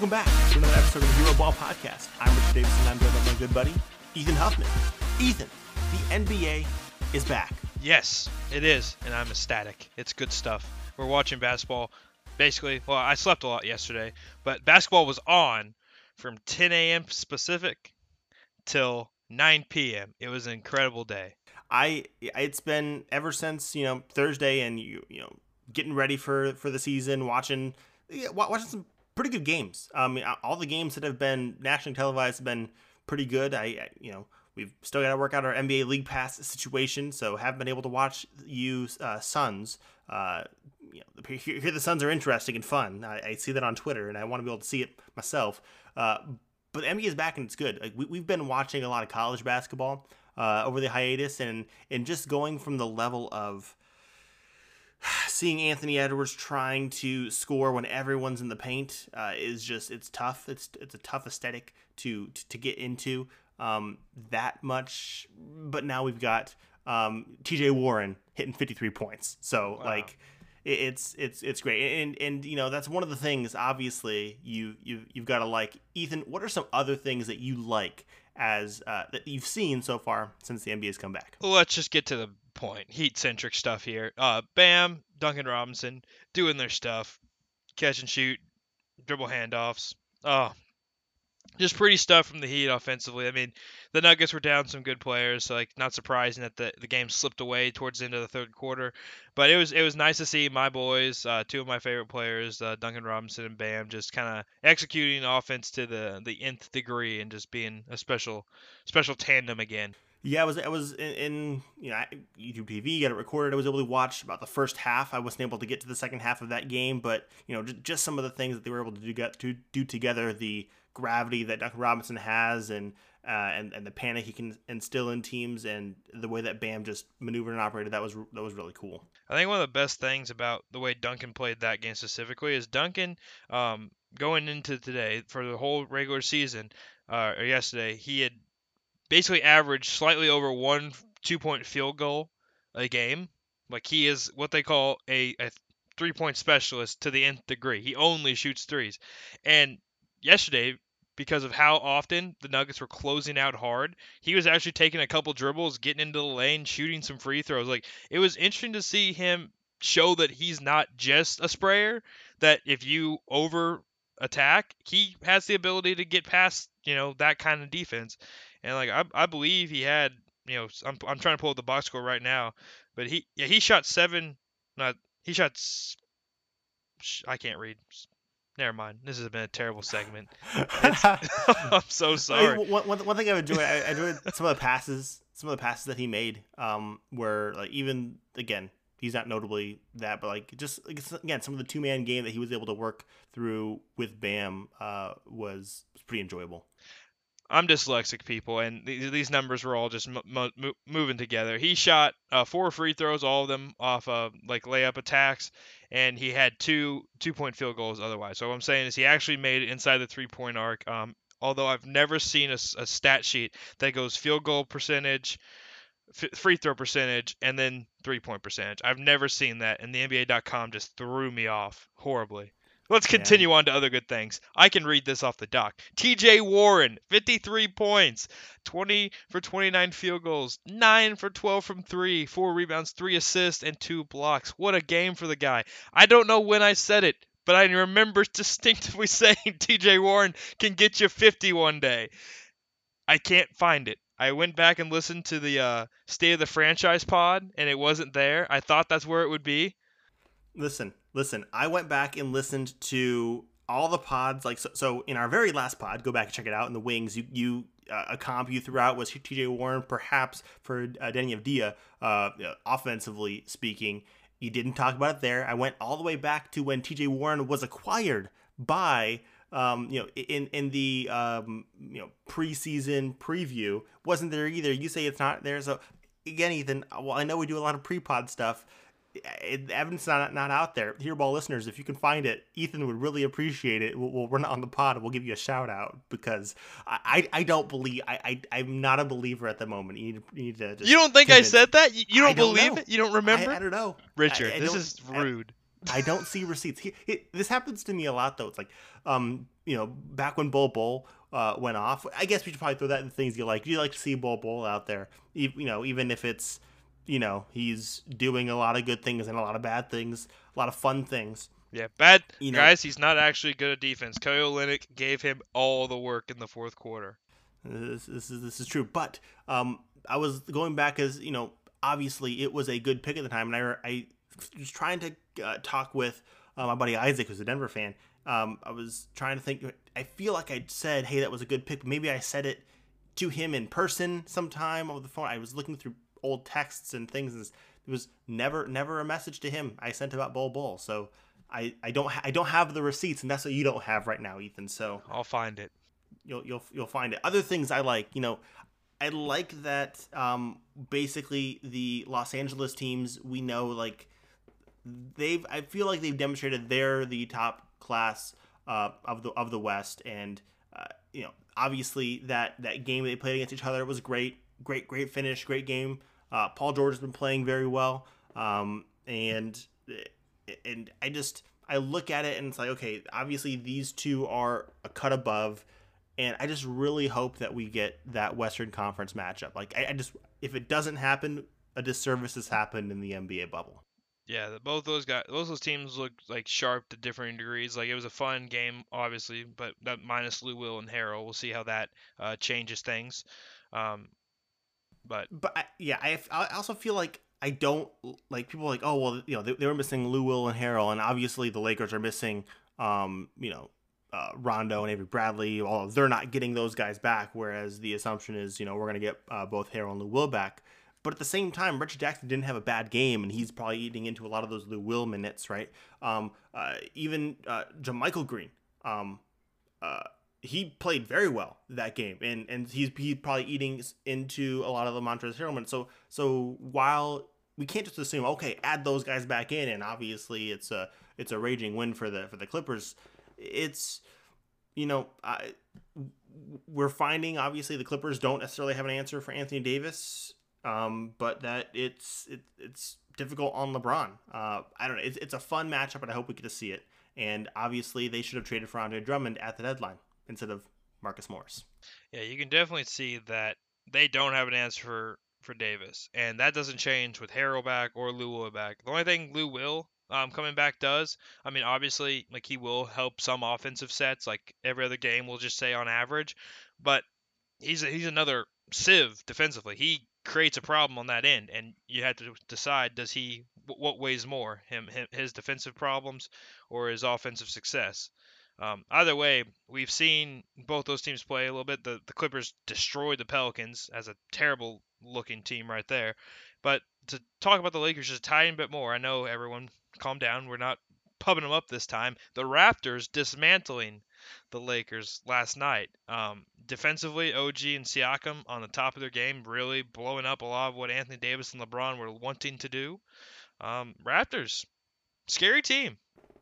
Welcome back to another episode of the Hero Ball Podcast. I'm Richard Davidson. I'm joined by my good buddy, Ethan Huffman. Ethan, the NBA is back. Yes, it is, and I'm ecstatic. It's good stuff. We're watching basketball. Basically, well, I slept a lot yesterday, but basketball was on from 10 a.m. Pacific till 9 p.m. It was an incredible day. I it's been ever since you know Thursday and you you know getting ready for for the season, watching yeah, watching some pretty good games. I mean, all the games that have been nationally televised have been pretty good. I, I you know we've still got to work out our NBA League Pass situation, so haven't been able to watch you uh, Suns. Uh, you know, here, the Suns are interesting and fun. I, I, see that on Twitter, and I want to be able to see it myself. Uh, but the NBA is back and it's good. Like we, we've been watching a lot of college basketball uh, over the hiatus, and and just going from the level of seeing Anthony Edwards trying to score when everyone's in the paint uh, is just it's tough. It's it's a tough aesthetic to to, to get into um, that much. But now we've got um, T.J. Warren hitting 53 points. So wow. like it's it's it's great and and you know that's one of the things obviously you you you've got to like ethan what are some other things that you like as uh, that you've seen so far since the nba's come back let's just get to the point. Heat centric stuff here. Uh, Bam, Duncan Robinson doing their stuff, catch and shoot, dribble handoffs. Oh, just pretty stuff from the Heat offensively. I mean, the Nuggets were down some good players, so like not surprising that the, the game slipped away towards the end of the third quarter. But it was it was nice to see my boys, uh, two of my favorite players, uh, Duncan Robinson and Bam, just kind of executing offense to the the nth degree and just being a special special tandem again. Yeah, I was I was in, in, you know YouTube TV, got it recorded. I was able to watch about the first half. I wasn't able to get to the second half of that game, but you know just, just some of the things that they were able to do get to do together, the gravity that Duncan Robinson has, and uh, and and the panic he can instill in teams, and the way that Bam just maneuvered and operated. That was that was really cool. I think one of the best things about the way Duncan played that game specifically is Duncan um, going into today for the whole regular season uh, or yesterday he had basically averaged slightly over one two point field goal a game. Like he is what they call a, a three point specialist to the nth degree. He only shoots threes. And yesterday, because of how often the Nuggets were closing out hard, he was actually taking a couple dribbles, getting into the lane, shooting some free throws. Like it was interesting to see him show that he's not just a sprayer. That if you over attack, he has the ability to get past you know that kind of defense. And like I, I believe he had you know I'm, I'm trying to pull up the box score right now, but he yeah he shot seven not he shot I can't read. Never mind. This has been a terrible segment. I'm so sorry. One, one, one thing I would enjoy, I, I enjoyed some of the passes, some of the passes that he made, um, were like even again, he's not notably that, but like just like, again, some of the two man game that he was able to work through with Bam uh, was, was pretty enjoyable. I'm dyslexic, people, and these numbers were all just mo- mo- moving together. He shot uh, four free throws, all of them off of like layup attacks, and he had two two point field goals otherwise. So what I'm saying is he actually made it inside the three point arc. Um, although I've never seen a, a, stat sheet that goes field goal percentage, f- free throw percentage, and then three point percentage. I've never seen that, and the NBA.com just threw me off horribly. Let's continue yeah. on to other good things. I can read this off the doc. TJ Warren, 53 points, 20 for 29 field goals, 9 for 12 from 3, 4 rebounds, 3 assists, and 2 blocks. What a game for the guy. I don't know when I said it, but I remember distinctively saying TJ Warren can get you 50 one day. I can't find it. I went back and listened to the uh, State of the Franchise pod, and it wasn't there. I thought that's where it would be. Listen, listen. I went back and listened to all the pods. Like so, so in our very last pod, go back and check it out. In the wings, you you uh, a comp you threw out was T.J. Warren, perhaps for uh, Avdija. uh, offensively speaking. You didn't talk about it there. I went all the way back to when T.J. Warren was acquired by um, you know, in in the um, you know preseason preview wasn't there either. You say it's not there, so again, Ethan. Well, I know we do a lot of pre-pod stuff it, evidence not not out there. Hero Ball listeners, if you can find it, Ethan would really appreciate it. We'll, we'll run it on the pod. We'll give you a shout out because I, I, I don't believe I, I am not a believer at the moment. You need, you need to. you don't think. I said that? You, you don't, don't believe know. it? You don't remember? I, I don't know, Richard. this is rude. I don't see receipts. He, he, this happens to me a lot though. It's like, um, you know, back when Bol Bol uh, went off. I guess we should probably throw that in the things you like. You like to see Bol Bol out there, you, you know, even if it's, you know, he's doing a lot of good things and a lot of bad things, a lot of fun things. Yeah, bad you know, guys. He's not actually good at defense. Kelly Olynyk gave him all the work in the fourth quarter. This, this is this is true, but um, I was going back as you know, obviously it was a good pick at the time, and I I was trying to uh, talk with uh, my buddy Isaac, who's a Denver fan. Um, I was trying to think. I feel like I said, "Hey, that was a good pick." Maybe I said it to him in person sometime over the phone. I was looking through old texts and things. And it was never, never a message to him I sent about Bol Bol. So I, I don't, ha- I don't have the receipts, and that's what you don't have right now, Ethan. So I'll find it. You'll, you'll, you'll find it. Other things I like, you know, I like that. Um, basically, the Los Angeles teams we know like they've I feel like they've demonstrated they're the top class uh, of the of the West, and uh, you know obviously that that game they played against each other was great, great, great finish, great game. Uh, Paul George has been playing very well, um, and and I just I look at it and it's like okay, obviously these two are a cut above. And I just really hope that we get that Western Conference matchup. Like, I, I just, if it doesn't happen, a disservice has happened in the NBA bubble. Yeah, both those guys, both those teams look like sharp to different degrees. Like it was a fun game, obviously, but that minus Lou Will and Harrell, we'll see how that uh, changes things. Um, but but I, yeah, I, I also feel like I don't like people like oh well you know they, they were missing Lou Will and Harrell, and obviously the Lakers are missing um you know uh, Rondo and Avery Bradley. All they're not getting those guys back, whereas the assumption is you know we're gonna get uh, both Harrell and Lou Will back. But at the same time, Richard Jackson didn't have a bad game, and he's probably eating into a lot of those Lou Will minutes, right? Um, uh, even uh, JaMychal Green, um, uh, he played very well that game, and and he's he's probably eating into a lot of the Montrezl Harrell. So so while we can't just assume, okay, add those guys back in, and obviously it's a it's a raging win for the for the Clippers. It's you know, I, we're finding obviously the Clippers don't necessarily have an answer for Anthony Davis um, but that it's it, it's difficult on LeBron. Uh, I don't know. It's, it's a fun matchup, and I hope we get to see it. And obviously, they should have traded for Andre Drummond at the deadline instead of Marcus Morris. Yeah, you can definitely see that they don't have an answer for, for Davis, and that doesn't change with Harrell back or Lou Will back. The only thing Lou Will um, coming back does, I mean, obviously, like he will help some offensive sets, like every other game, we'll just say on average, but he's a, he's another sieve defensively. He creates a problem on that end, and you have to decide: does he what weighs more, him, him his defensive problems or his offensive success? Um, either way, we've seen both those teams play a little bit. The the Clippers destroyed the Pelicans as a terrible looking team right there. But to talk about the Lakers just a tiny bit more, I know everyone calm down. We're not pubbing them up this time. The Raptors dismantling the Lakers last night. Um, defensively, OG and Siakam on the top of their game, really blowing up a lot of what Anthony Davis and LeBron were wanting to do. Um, Raptors, scary team.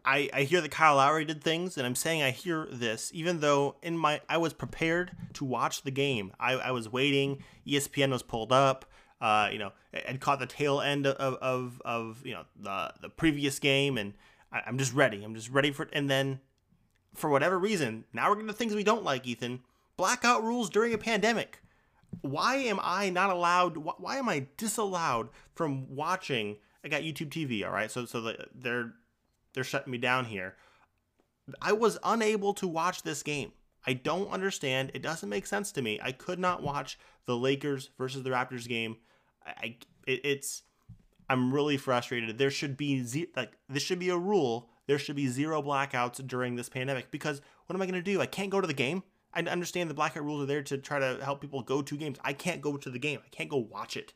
I, I hear that Kyle Lowry did things, and I'm saying I hear this, even though in my I was prepared to watch the game. I, I was waiting. ESPN was pulled up. Uh, you know, and caught the tail end of, of, of you know the the previous game, and I, I'm just ready. I'm just ready for it. And then for whatever reason, now we're getting to things we don't like, Ethan. Blackout rules during a pandemic. Why am I not allowed? Why am I disallowed from watching? I got YouTube TV, all right. So so they're they're shutting me down here. I was unable to watch this game. I don't understand. It doesn't make sense to me. I could not watch the Lakers versus the Raptors game. I it, it's I'm really frustrated. There should be ze- like this should be a rule there should be zero blackouts during this pandemic because what am I going to do? I can't go to the game. I understand the blackout rules are there to try to help people go to games. I can't go to the game. I can't go watch it.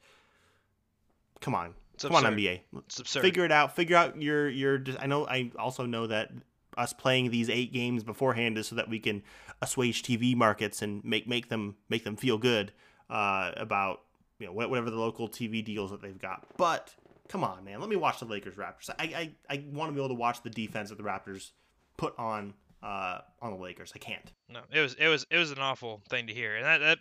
Come on. It's Come absurd. on, NBA. It's absurd. Figure it out. Figure out your your. I know. I also know that us playing these eight games beforehand is so that we can assuage TV markets and make make them make them feel good uh, about you know whatever the local TV deals that they've got. But come on, man. Let me watch the Lakers Raptors. I I, I want to be able to watch the defense that the Raptors put on uh on the Lakers. I can't. No, it was it was it was an awful thing to hear, and that that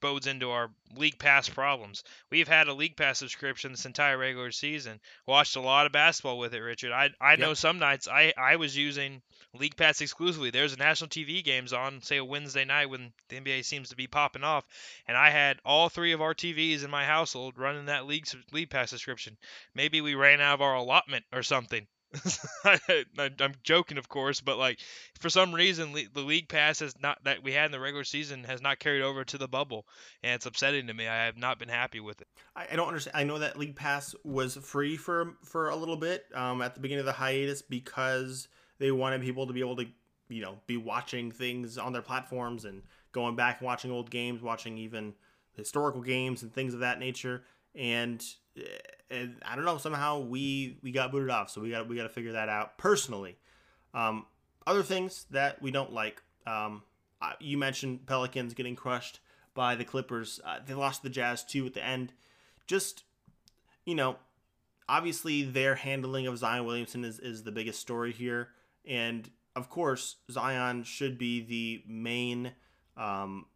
bodes into our league pass problems. We've had a league pass subscription this entire regular season. Watched a lot of basketball with it, Richard. I I yep. know some nights I I was using league pass exclusively. There's a national TV games on, say a Wednesday night when the NBA seems to be popping off, and I had all three of our TVs in my household running that league league pass subscription. Maybe we ran out of our allotment or something. I, am joking, of course, but like for some reason, the league pass has not that we had in the regular season has not carried over to the bubble, and it's upsetting to me. I have not been happy with it. I, I don't understand. I know that league pass was free for for a little bit um, at the beginning of the hiatus because they wanted people to be able to you know be watching things on their platforms and going back and watching old games, watching even historical games and things of that nature, and and I don't know. Somehow we we got booted off, so we got we got to figure that out personally. Um, other things that we don't like. Um, you mentioned Pelicans getting crushed by the Clippers. Uh, they lost the Jazz too at the end. Just you know, obviously their handling of Zion Williamson is is the biggest story here, and of course Zion should be the main um,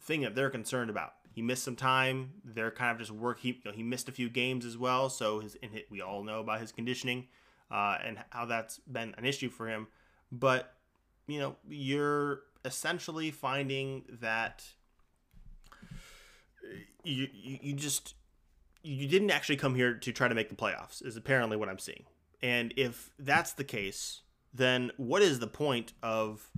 thing that they're concerned about he missed some time. They're kind of just work. He you know, he missed a few games as well, so his and we all know about his conditioning uh, and how that's been an issue for him. But you know, you're essentially finding that you, you, you just you didn't actually come here to try to make the playoffs is apparently what I'm seeing. And if that's the case, then what is the point of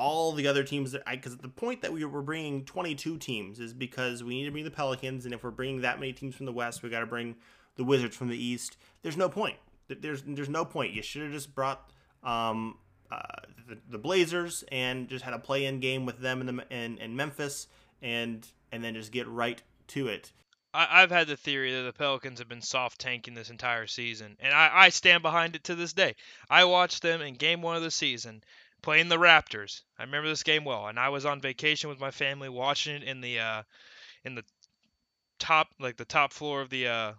all the other teams that I because the point that we were bringing 22 teams is because we need to bring the Pelicans, and if we're bringing that many teams from the West, we got to bring the Wizards from the East. There's no point. There's there's no point. You should have just brought um, uh, the, the, Blazers and just had a play-in game with them in the in, in Memphis, and and then just get right to it. I, have had the theory that the Pelicans have been soft tanking this entire season, and I, I stand behind it to this day. I watched them in Game One of the season playing the Raptors. I remember this game well, and I was on vacation with my family watching it in the uh, in the top like the top floor of the uh,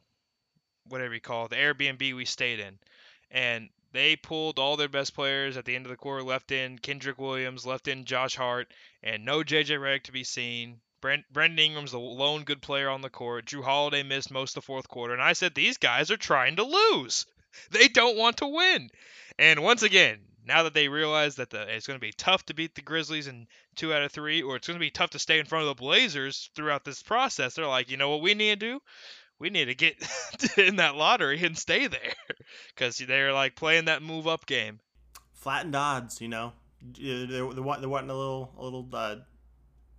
whatever you call it, the Airbnb we stayed in, and they pulled all their best players at the end of the quarter, left in Kenrich Williams, left in Josh Hart, and no JJ Redick to be seen. Brent, Brandon Ingram's the lone good player on the court. Jrue Holiday missed most of the fourth quarter, and I said these guys are trying to lose. They don't want to win. And once again, now that they realize that the, it's going to be tough to beat the Grizzlies in two out of three, or it's going to be tough to stay in front of the Blazers throughout this process, they're like, you know what we need to do? We need to get in that lottery and stay there because they're like playing that move up game. Flattened odds, you know. They're, they're, wanting, they're wanting a little, a little, uh,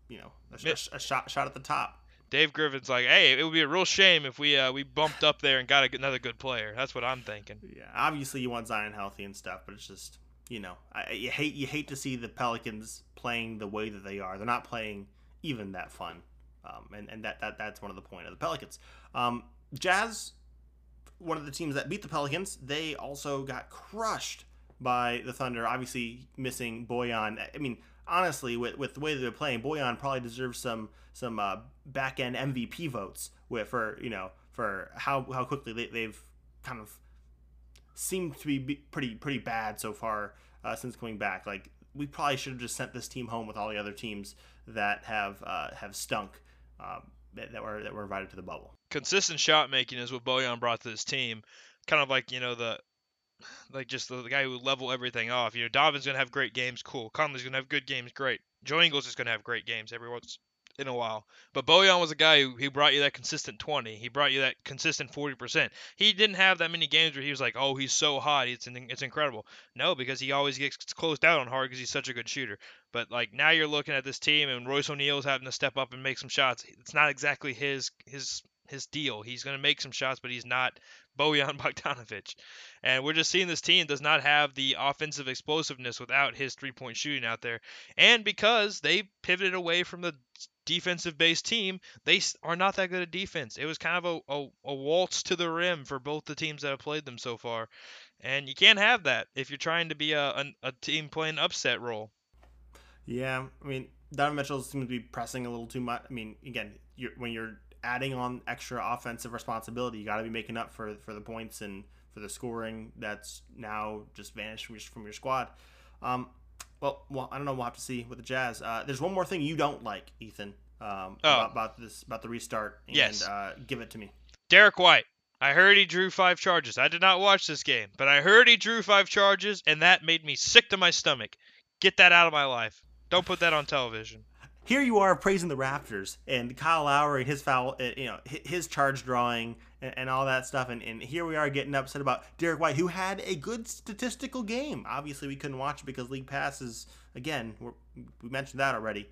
you know, a, a, a shot, shot at the top. Dave Griffin's like, hey, it would be a real shame if we uh, we bumped up there and got a, another good player. That's what I'm thinking. Yeah, obviously you want Zion healthy and stuff, but it's just you know, I, you hate you hate to see the Pelicans playing the way that they are. They're not playing even that fun, um, and and that, that that's one of the point of the Pelicans. Um, Jazz, one of the teams that beat the Pelicans, they also got crushed by the Thunder. Obviously, missing Bojan. I mean, honestly, with, with the way they're playing, Bojan probably deserves some some uh, back end MVP votes with for you know for how how quickly they, they've kind of seemed to be pretty pretty bad so far uh, since coming back. Like we probably should have just sent this team home with all the other teams that have uh, have stunk um, that, were that were invited to the bubble. Consistent shot making is what Bojan brought to this team. Kind of like you know the like just the, the guy who level everything off. You know, Donovan's gonna have great games, cool. Conley's gonna have good games, great. Joe Ingles is gonna have great games every once in a while. But Bojan was a guy who, who brought you that consistent 20. He brought you that consistent 40%. He didn't have that many games where he was like, oh, he's so hot. It's, it's incredible. No, because he always gets closed out on hard because he's such a good shooter. But like now you're looking at this team and Royce O'Neale's having to step up and make some shots. It's not exactly his his his deal. He's going to make some shots, but he's not Bojan Bogdanovic. And we're just seeing this team does not have the offensive explosiveness without his three point shooting out there. And because they pivoted away from the defensive based team, they are not that good at defense. It was kind of a, a, a, waltz to the rim for both the teams that have played them so far. And you can't have that if you're trying to be a, a, a team playing upset role. Yeah, I mean, Donovan Mitchell seems to be pressing a little too much. I mean, again, you're, when you're adding on extra offensive responsibility, you got to be making up for, for the points and for the scoring that's now just vanished from your, from your squad. Um, well, well, I don't know. We'll have to see with the Jazz. Uh, there's one more thing you don't like, Ethan. um, oh. about, about, this about the restart and yes. uh, give it to me. Derek White. I heard he drew five charges. I did not watch this game, but I heard he drew five charges, and that made me sick to my stomach. Get that out of my life. Don't put that on television. Here you are praising the Raptors and Kyle Lowry and his foul, uh, you know, his charge drawing and, and all that stuff, and, and here we are getting upset about Derek White, who had a good statistical game. Obviously, we couldn't watch it because league passes. Again, we mentioned that already.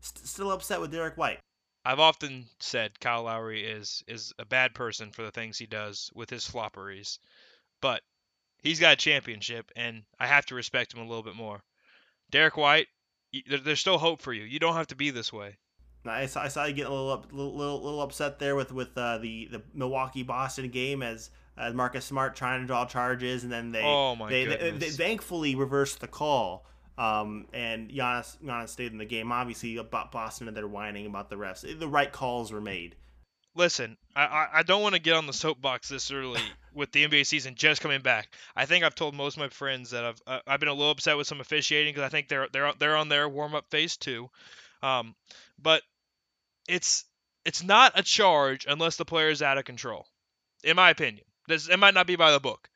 St- still upset with Derek White. I've often said Kyle Lowry is is a bad person for the things he does with his flopperies, but he's got a championship, and I have to respect him a little bit more. Derek White, there's still hope for you. You don't have to be this way. I saw, I saw you get a little up, little, little, little upset there with with uh, the the Milwaukee Boston game as as Marcus Smart trying to draw charges, and then they oh they, they, they, thankfully reversed the call. Um, and Giannis, Giannis stayed in the game. Obviously, about Boston and they're whining about the refs. The right calls were made. Listen, I, I don't want to get on the soapbox this early with the NBA season just coming back. I think I've told most of my friends that I've uh, I've been a little upset with some officiating because I think they're they're they're on their warm up phase too. Um, but it's it's not a charge unless the player is out of control, in my opinion. This it might not be by the book,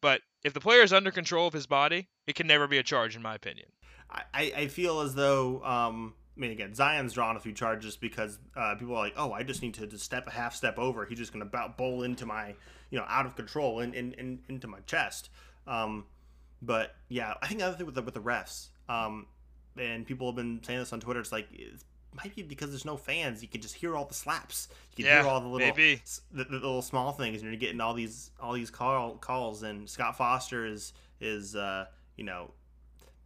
but if the player is under control of his body, it can never be a charge, in my opinion. I, I feel as though, um, I mean, again, Zion's drawn a few charges because uh, people are like, oh, I just need to just step a half step over. He's just going to bowl into my, you know, out of control and in, in, in, into my chest. Um, but yeah, I think the other thing with the, with the refs, um, and people have been saying this on Twitter, it's like, it's might be because there's no fans. You can just hear all the slaps. You can yeah, hear all the little the, the, little small things, and you're getting all these all these call calls. And Scott Foster is is uh, you know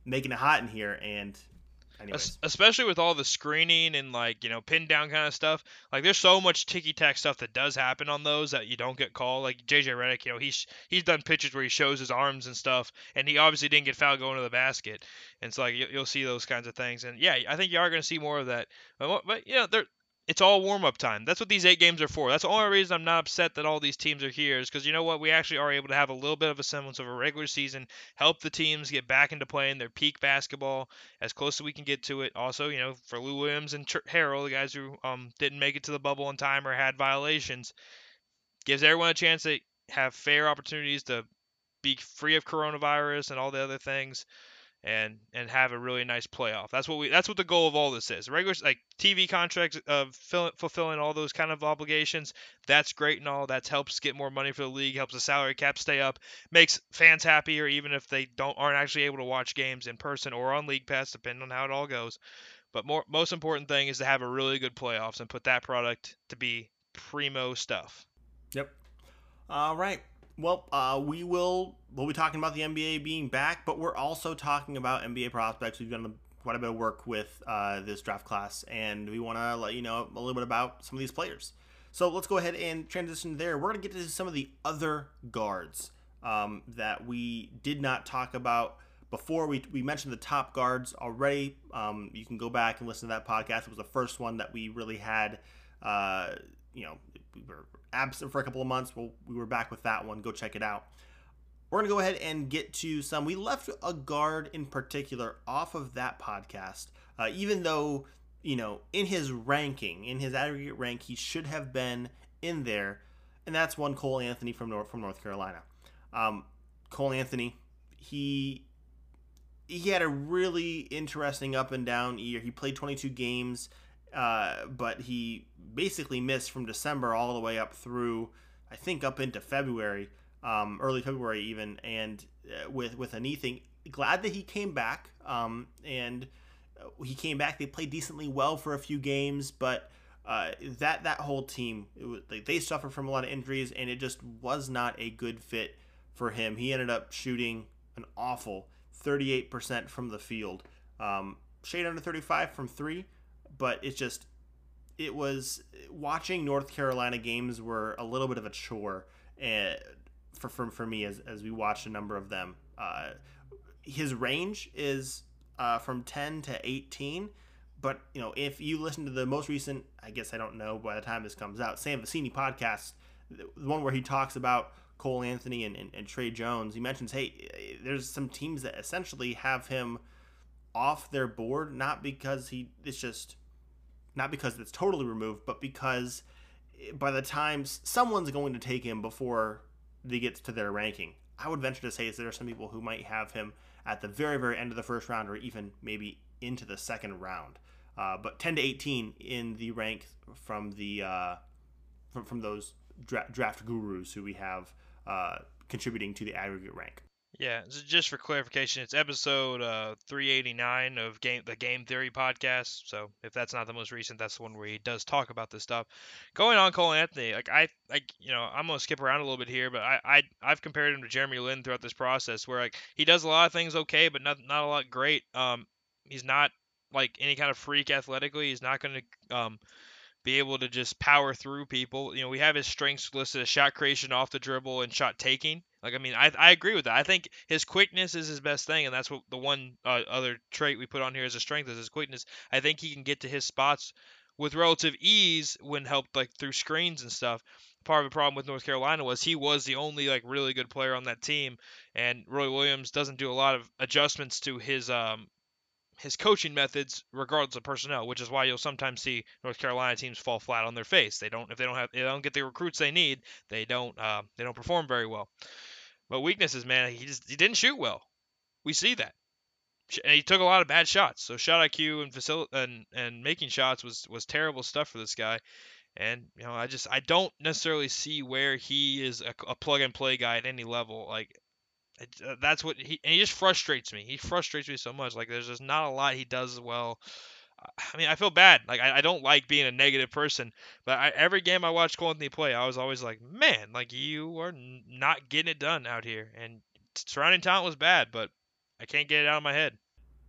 making it hot in here, and Anyways. Especially with all the screening and like you know pin down kind of stuff. Like there's so much ticky tack stuff that does happen on those that you don't get called. Like JJ Redick, you know he's he's done pitches where he shows his arms and stuff, and he obviously didn't get fouled going to the basket. And so like you'll see those kinds of things. And yeah, I think you are going to see more of that. But, but you know there it's all warm up time. That's what these eight games are for. That's the only reason I'm not upset that all these teams are here is because you know what? We actually are able to have a little bit of a semblance of a regular season, help the teams get back into playing their peak basketball as close as we can get to it. Also, you know, for Lou Williams and Harrell, the guys who um, didn't make it to the bubble in time or had violations, gives everyone a chance to have fair opportunities to be free of coronavirus and all the other things and and have a really nice playoff. That's what we that's what the goal of all this is. Regular like TV contracts of uh, fulfilling all those kind of obligations. That's great and all. That helps get more money for the league, helps the salary cap stay up, makes fans happier even if they don't aren't actually able to watch games in person or on League Pass, depending on how it all goes. But more most important thing is to have a really good playoffs and put that product to be primo stuff. Yep. All right. Well, uh, we will we'll be talking about the NBA being back, but we're also talking about NBA prospects. We've done quite a bit of work with uh, this draft class, and we want to let you know a little bit about some of these players. So let's go ahead and transition there. We're going to get to some of the other guards um, that we did not talk about before. We, we mentioned the top guards already. Um, you can go back and listen to that podcast. It was the first one that we really had. Uh, you know, we were absent for a couple of months. Well, we were back with that one. Go check it out. We're going to go ahead and get to some. We left a guard in particular off of that podcast, uh, even though, you know, in his ranking, in his aggregate rank, he should have been in there. And that's one Cole Anthony from North, from North Carolina. Um, Cole Anthony, he he had a really interesting up and down year. He played 22 games. Uh, but he basically missed from December all the way up through, I think, up into February, um, early February even, and uh, with with a knee thing. Glad that he came back, um, and uh, he came back. They played decently well for a few games, but uh, that that whole team, was, like, they suffered from a lot of injuries, and it just was not a good fit for him. He ended up shooting an awful 38% from the field, um, shade under 35 from three but it's just it was watching North Carolina games were a little bit of a chore uh, for, for, for me as, as we watched a number of them. Uh, his range is uh, from 10 to 18, but you know if you listen to the most recent, I guess I don't know by the time this comes out, Sam Vecenie podcast, the one where he talks about Cole Anthony and, and, and Tre Jones, he mentions, hey, there's some teams that essentially have him off their board, not because he it's just not because it's totally removed, but because by the time someone's going to take him before they gets to their ranking. I would venture to say is there are some people who might have him at the very, very end of the first round or even maybe into the second round. Uh, but 10 to 18 in the rank from the uh, from, from those dra- draft gurus who we have uh, contributing to the aggregate rank. Yeah, just for clarification, it's episode uh, 389 of game the Game Theory podcast. So if that's not the most recent, that's the one where he does talk about this stuff. Going on, Cole Anthony, like I, like you know, I'm gonna skip around a little bit here, but I, I, I've compared him to Jeremy Lin throughout this process, where like he does a lot of things okay, but not not a lot great. Um, he's not like any kind of freak athletically. He's not gonna um be able to just power through people. You know, we have his strengths listed as shot creation off the dribble and shot taking. Like, I mean, I, I agree with that. I think his quickness is his best thing, and that's what the one uh, other trait we put on here as a strength is his quickness. I think he can get to his spots with relative ease when helped like through screens and stuff. Part of the problem with North Carolina was he was the only like really good player on that team, and Roy Williams doesn't do a lot of adjustments to his um his coaching methods regardless of personnel, which is why you'll sometimes see North Carolina teams fall flat on their face. They don't if they don't have they don't get the recruits they need, they don't uh, they don't perform very well. But weaknesses, man, he just he didn't shoot well. We see that. And he took a lot of bad shots. So shot IQ and facil- and and making shots was was terrible stuff for this guy. And you know, I just I don't necessarily see where he is a, a plug and play guy at any level. Like uh, that's what he and he just frustrates me. He frustrates me so much. Like there's just not a lot he does well. I mean, I feel bad. Like I, I don't like being a negative person, but I, every game I watch Cole Anthony play, I was always like, man, like you are not getting it done out here. And surrounding talent was bad, but I can't get it out of my head.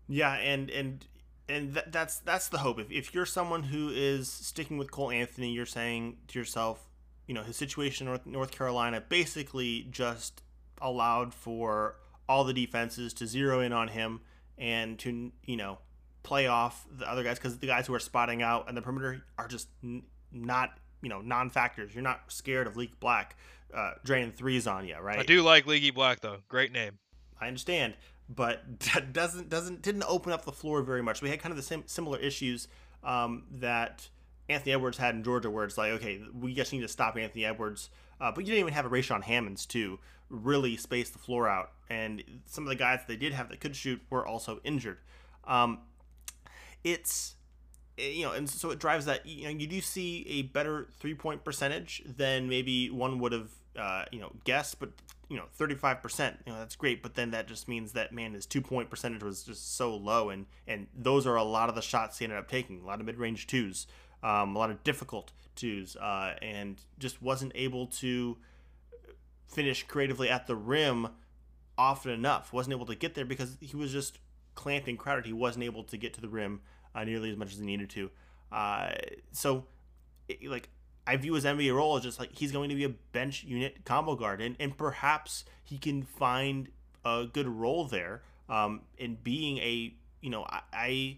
Yeah, and and and th- that's that's the hope. If if you're someone who is sticking with Cole Anthony, you're saying to yourself, you know, his situation in North, North Carolina basically just allowed for all the defenses to zero in on him and to you know play off the other guys because the guys who are spotting out on the perimeter are just n- not you know non-factors. You're not scared of Leaky Black uh, draining threes on you, right? I do like Leaky Black though. Great name. I understand, but that doesn't doesn't didn't open up the floor very much. We had kind of the same similar issues um, that Anthony Edwards had in Georgia, where it's like, okay, we just need to stop Anthony Edwards. Uh, but you didn't even have a Rayshaun Hammonds to really space the floor out. And some of the guys they did have that could shoot were also injured. Um, it's eh, you know, and so it drives that you know you do see a better three point percentage than maybe one would have uh, you know guessed, but you know 35 percent you know that's great, but then that just means that man his two point percentage was just so low, and and those are a lot of the shots he ended up taking, a lot of mid range twos, um, a lot of difficult twos, uh, and just wasn't able to finish creatively at the rim often enough. Wasn't able to get there because he was just clamped and crowded. He wasn't able to get to the rim uh, nearly as much as he needed to. Uh, so, it, like, I view his NBA role as just like he's going to be a bench unit combo guard, and, and perhaps he can find a good role there um, in being a you know I, I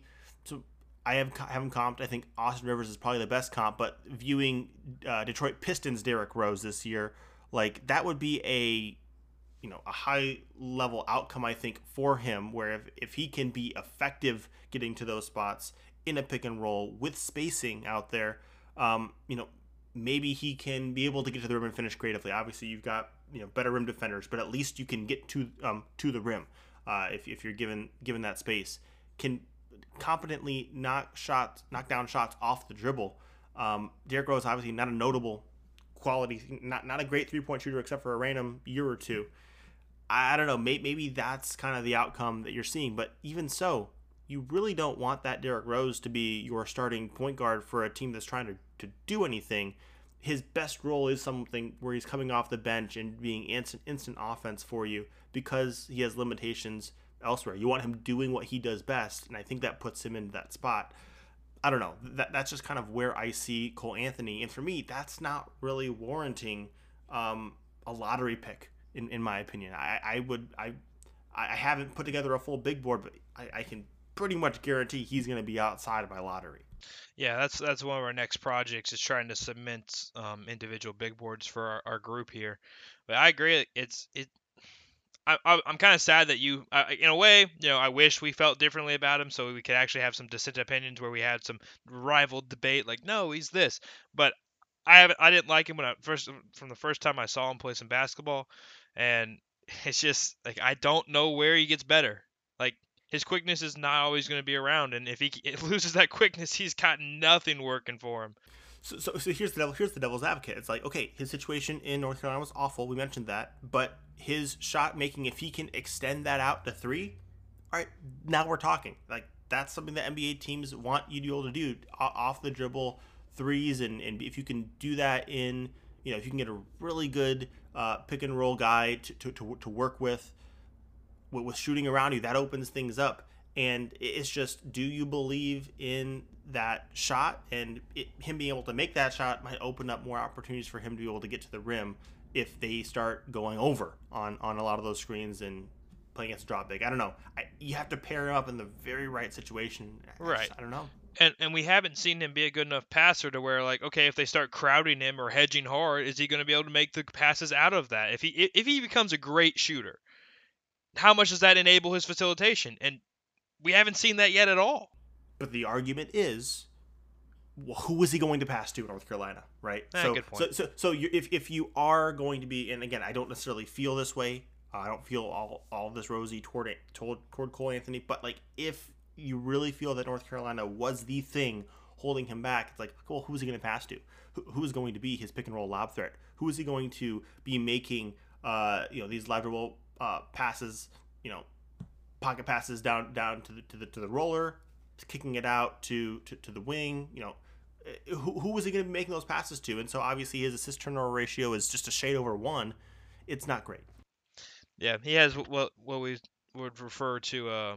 I have have him comped. I think Austin Rivers is probably the best comp, but viewing uh, Detroit Pistons Derrick Rose this year like that would be a you know a high level outcome I think for him where if, if he can be effective getting to those spots in a pick and roll with spacing out there um, you know maybe he can be able to get to the rim and finish creatively obviously you've got you know better rim defenders but at least you can get to um, to the rim uh, if, if you're given given that space can competently knock shots knock down shots off the dribble um, Derrick Rose obviously not a notable quality, not not a great three point shooter except for a random year or two. I, I don't know. Maybe, maybe that's kind of the outcome that you're seeing. But even so, you really don't want that Derrick Rose to be your starting point guard for a team that's trying to, to do anything. His best role is something where he's coming off the bench and being instant instant offense for you because he has limitations elsewhere. You want him doing what he does best, and I think that puts him in that spot. I don't know. That that's just kind of where I see Cole Anthony, and for me, that's not really warranting um, a lottery pick, in, in my opinion. I, I would I I haven't put together a full big board, but I, I can pretty much guarantee he's going to be outside of my lottery. Yeah, that's that's one of our next projects is trying to cement um, individual big boards for our, our group here. But I agree, it's it. I, am kind of sad that you, uh, in a way, you know, I wish we felt differently about him so we could actually have some dissenting opinions where we had some rival debate, like, no, he's this. But I haven't, I didn't like him when I first, from the first time I saw him play some basketball, and it's just like I don't know where he gets better. Like his quickness is not always going to be around, and if he loses that quickness, he's got nothing working for him. So, so, so here's the devil, here's the devil's advocate. It's like, okay, his situation in North Carolina was awful. We mentioned that, but his shot making, if he can extend that out to three, all right, now we're talking. Like that's something that NBA teams want you to be able to do off the dribble threes, and, and if you can do that in, you know, if you can get a really good uh, pick and roll guy to, to, to, to work with, with, with shooting around you, that opens things up. And it's just, do you believe in that shot? And it, him being able to make that shot might open up more opportunities for him to be able to get to the rim if they start going over on, on a lot of those screens and playing against drop big. I don't know. I, you have to pair him up in the very right situation. I right. Just, I don't know. And and we haven't seen him be a good enough passer to where like okay if they start crowding him or hedging hard is he going to be able to make the passes out of that if he if he becomes a great shooter how much does that enable his facilitation and we haven't seen that yet at all. But the argument is, well, who is he going to pass to in North Carolina, right? Eh, so, good point. so, so, so if, if you are going to be, and again, I don't necessarily feel this way. Uh, I don't feel all, all this rosy toward, toward toward Cole Anthony, but like if you really feel that North Carolina was the thing holding him back, it's like, well, who is he going to pass to? Who, who is going to be his pick and roll lob threat? Who is he going to be making, uh, you know, these lateral uh, passes, you know, pocket passes down down to the to the to the roller, kicking it out to to, to the wing. You know, eh, who, who was he going to be making those passes to? And so obviously his assist turnover ratio is just a shade over one. It's not great. Yeah, he has what what we would refer to uh,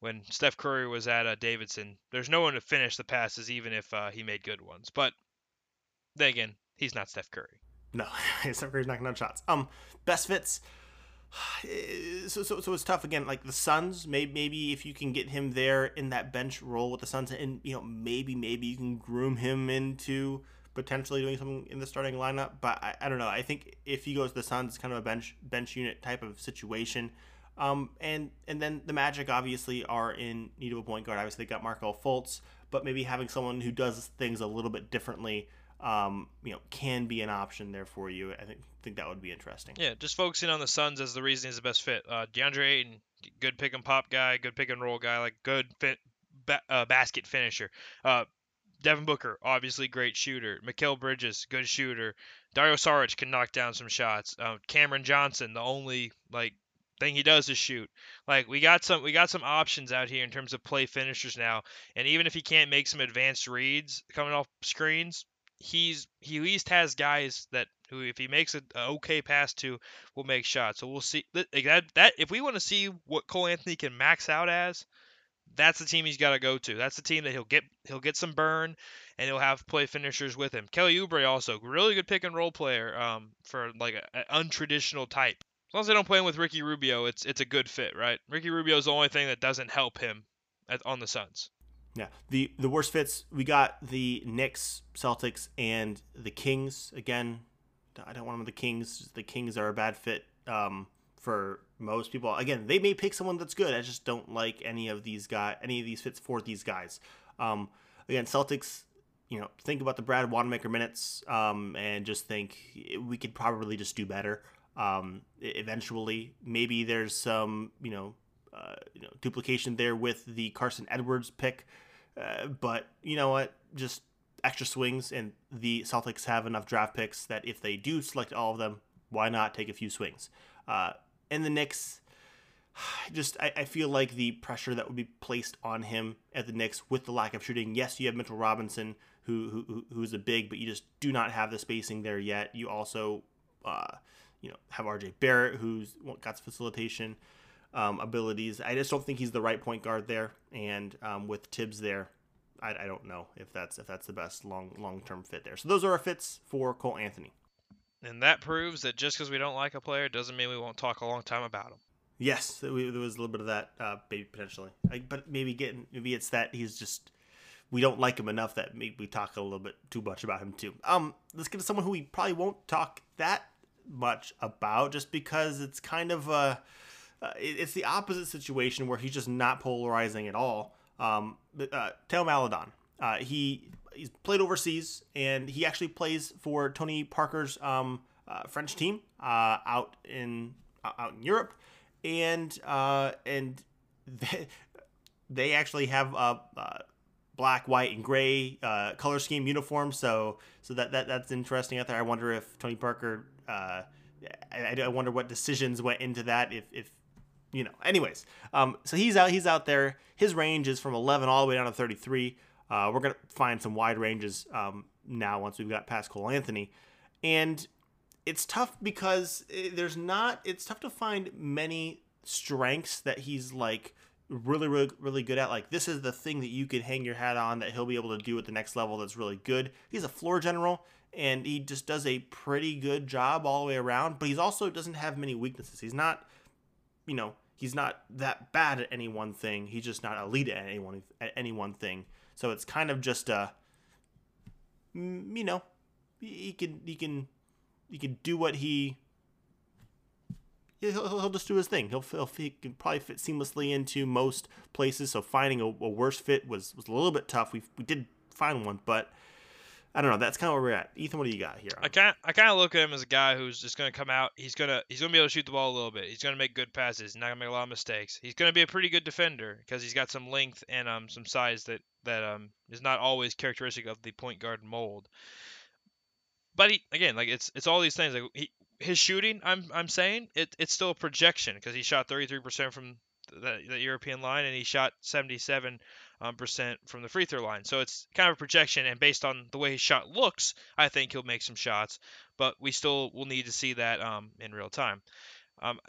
when Steph Curry was at uh, Davidson. There's no one to finish the passes, even if uh, he made good ones. But then again, he's not Steph Curry. No, Steph Curry's knocking down shots. Um, best fits so, so, so it's tough again. Like the Suns, maybe maybe if you can get him there in that bench role with the Suns, and you know maybe maybe you can groom him into potentially doing something in the starting lineup. But I, I don't know. I think if he goes to the Suns, it's kind of a bench bench unit type of situation. Um, and and then the Magic obviously are in need of a point guard. Obviously they got Markelle Fultz, but maybe having someone who does things a little bit differently um, you know, can be an option there for you. I think think that would be interesting. Yeah, just focusing on the Suns as the reason he's the best fit. Uh, DeAndre Ayton, good pick and pop guy, good pick and roll guy, like good ba- uh, basket finisher. Uh, Devin Booker, obviously great shooter. Mikal Bridges, good shooter. Dario Saric can knock down some shots. Uh, Cameron Johnson, the only like thing he does is shoot. Like we got some we got some options out here in terms of play finishers now. And even if he can't make some advanced reads coming off screens, he's he at least has guys that who if he makes an okay pass to will make shots. So we'll see that that if we want to see what Cole Anthony can max out as, that's the team he's got to go to. That's the team that he'll get he'll get some burn and he'll have play finishers with him. Kelly Oubre also really good pick and roll player um, for like an untraditional type. As long as they don't play him with Ricky Rubio, it's it's a good fit, right? Ricky Rubio is the only thing that doesn't help him at, on the Suns. Yeah, the the worst fits we got the Knicks, Celtics, and the Kings. Again, I don't want them the Kings. The Kings are a bad fit um, for most people. Again, they may pick someone that's good. I just don't like any of these guys, any of these fits for these guys. Um, again, Celtics. You know, think about the Brad Wanamaker minutes, um, and just think we could probably just do better. Um, eventually, maybe there's some you know uh, you know duplication there with the Carson Edwards pick. Uh, but you know what? Just extra swings, and the Celtics have enough draft picks that if they do select all of them, why not take a few swings? Uh, and the Knicks, just I, I, feel like the pressure that would be placed on him at the Knicks with the lack of shooting. Yes, you have Mitchell Robinson, who, who who's a big, but you just do not have the spacing there yet. You also, uh, you know, have RJ Barrett, who's got facilitation um, abilities. I just don't think he's the right point guard there, and um, with Thibs there, I, I, don't know if that's if that's the best long long term fit there. So those are our fits for Cole Anthony. And that proves that just because we don't like a player doesn't mean we won't talk a long time about him. Yes, there was a little bit of that, uh, maybe potentially, but maybe getting maybe it's that he's just we don't like him enough that maybe we talk a little bit too much about him too. Um, let's get to someone who we probably won't talk that much about, just because it's kind of a uh, it's the opposite situation where he's just not polarizing at all. Um, uh, Theo Maledon, uh, he he's played overseas and he actually plays for Tony Parker's um, uh, French team uh, out in out in Europe, and uh, and they, they actually have a, a black, white, and gray uh, color scheme uniform. So so that, that that's interesting out there. I wonder if Tony Parker. Uh, I, I wonder what decisions went into that. If if you know. Anyways, um, so he's out. He's out there. His range is from 11 all the way down to 33. Uh, we're gonna find some wide ranges um, now once we've got past Cole Anthony, and it's tough because eh, there's not. It's tough to find many strengths that he's like really, really, really good at. Like this is the thing that you could hang your hat on that he'll be able to do at the next level. That's really good. He's a floor general and he just does a pretty good job all the way around. But he's also doesn't have many weaknesses. He's not, you know, he's not that bad at any one thing. He's just not elite at any one at any one thing. So it's kind of just a, mm, you know, he can he can he can do what he. He'll, he'll just do his thing. He'll, he'll he can probably fit seamlessly into most places. So finding a, a worse fit was was a little bit tough. We we did find one, but I don't know. That's kind of where we're at. Ethan, what do you got here? I kind I kind of look at him as a guy who's just going to come out. He's gonna he's gonna be able to shoot the ball a little bit. He's gonna make good passes. He's not gonna make a lot of mistakes. He's gonna be a pretty good defender because he's got some length and um some size that that um is not always characteristic of the point guard mold. But he again like it's it's all these things like he, his shooting. I'm I'm saying it it's still a projection because he shot 33% from the, the European line and he shot 77 um, percent from the free throw line. So it's kind of a projection, and based on the way his shot looks, I think he'll make some shots. But we still will need to see that um, in real time. Um,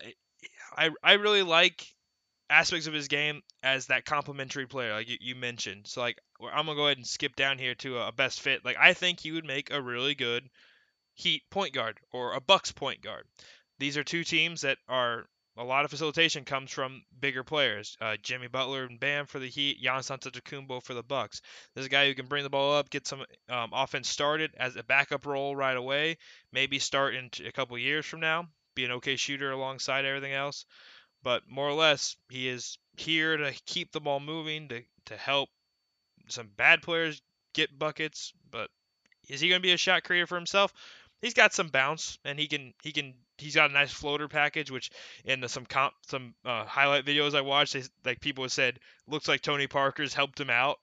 I I really like aspects of his game as that complementary player, like you, mentioned. So like I'm gonna go ahead and skip down here to a best fit. Like I think he would make a really good Heat point guard or a Bucks point guard. These are two teams that are a lot of facilitation comes from bigger players. Uh, Jimmy Butler and Bam for the Heat, Giannis Antetokounmpo for the Bucks. There's a guy who can bring the ball up, get some um, offense started as a backup role right away. Maybe start in a couple years from now, be an okay shooter alongside everything else. But more or less, he is here to keep the ball moving, to to help some bad players get buckets. But is he going to be a shot creator for himself? He's got some bounce, and he can he can he's got a nice floater package, which in the, some comp, some uh, highlight videos I watched, they, like people said, looks like Tony Parker's helped him out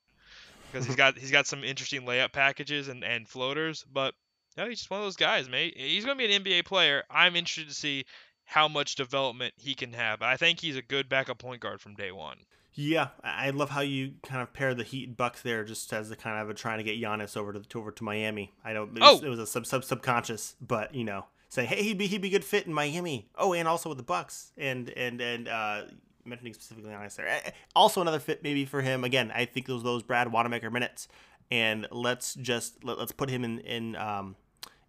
because he's got he's got some interesting layup packages and, and floaters. But you know, he's just one of those guys, mate. He's gonna be an NBA player. I'm interested to see how much development he can have. I think he's a good backup point guard from day one. Yeah, I love how you kind of pair the Heat and Bucks there, just as a kind of a trying to get Giannis over to over to Miami. I know it was, oh. it was a sub, sub subconscious, but you know say, hey, he'd be he'd be good fit in Miami. Oh, and also with the Bucks, and and and uh, mentioning specifically on there. Eh, eh, also another fit maybe for him. Again, I think those those Brad Wanamaker minutes, and let's just let, us put him in in um,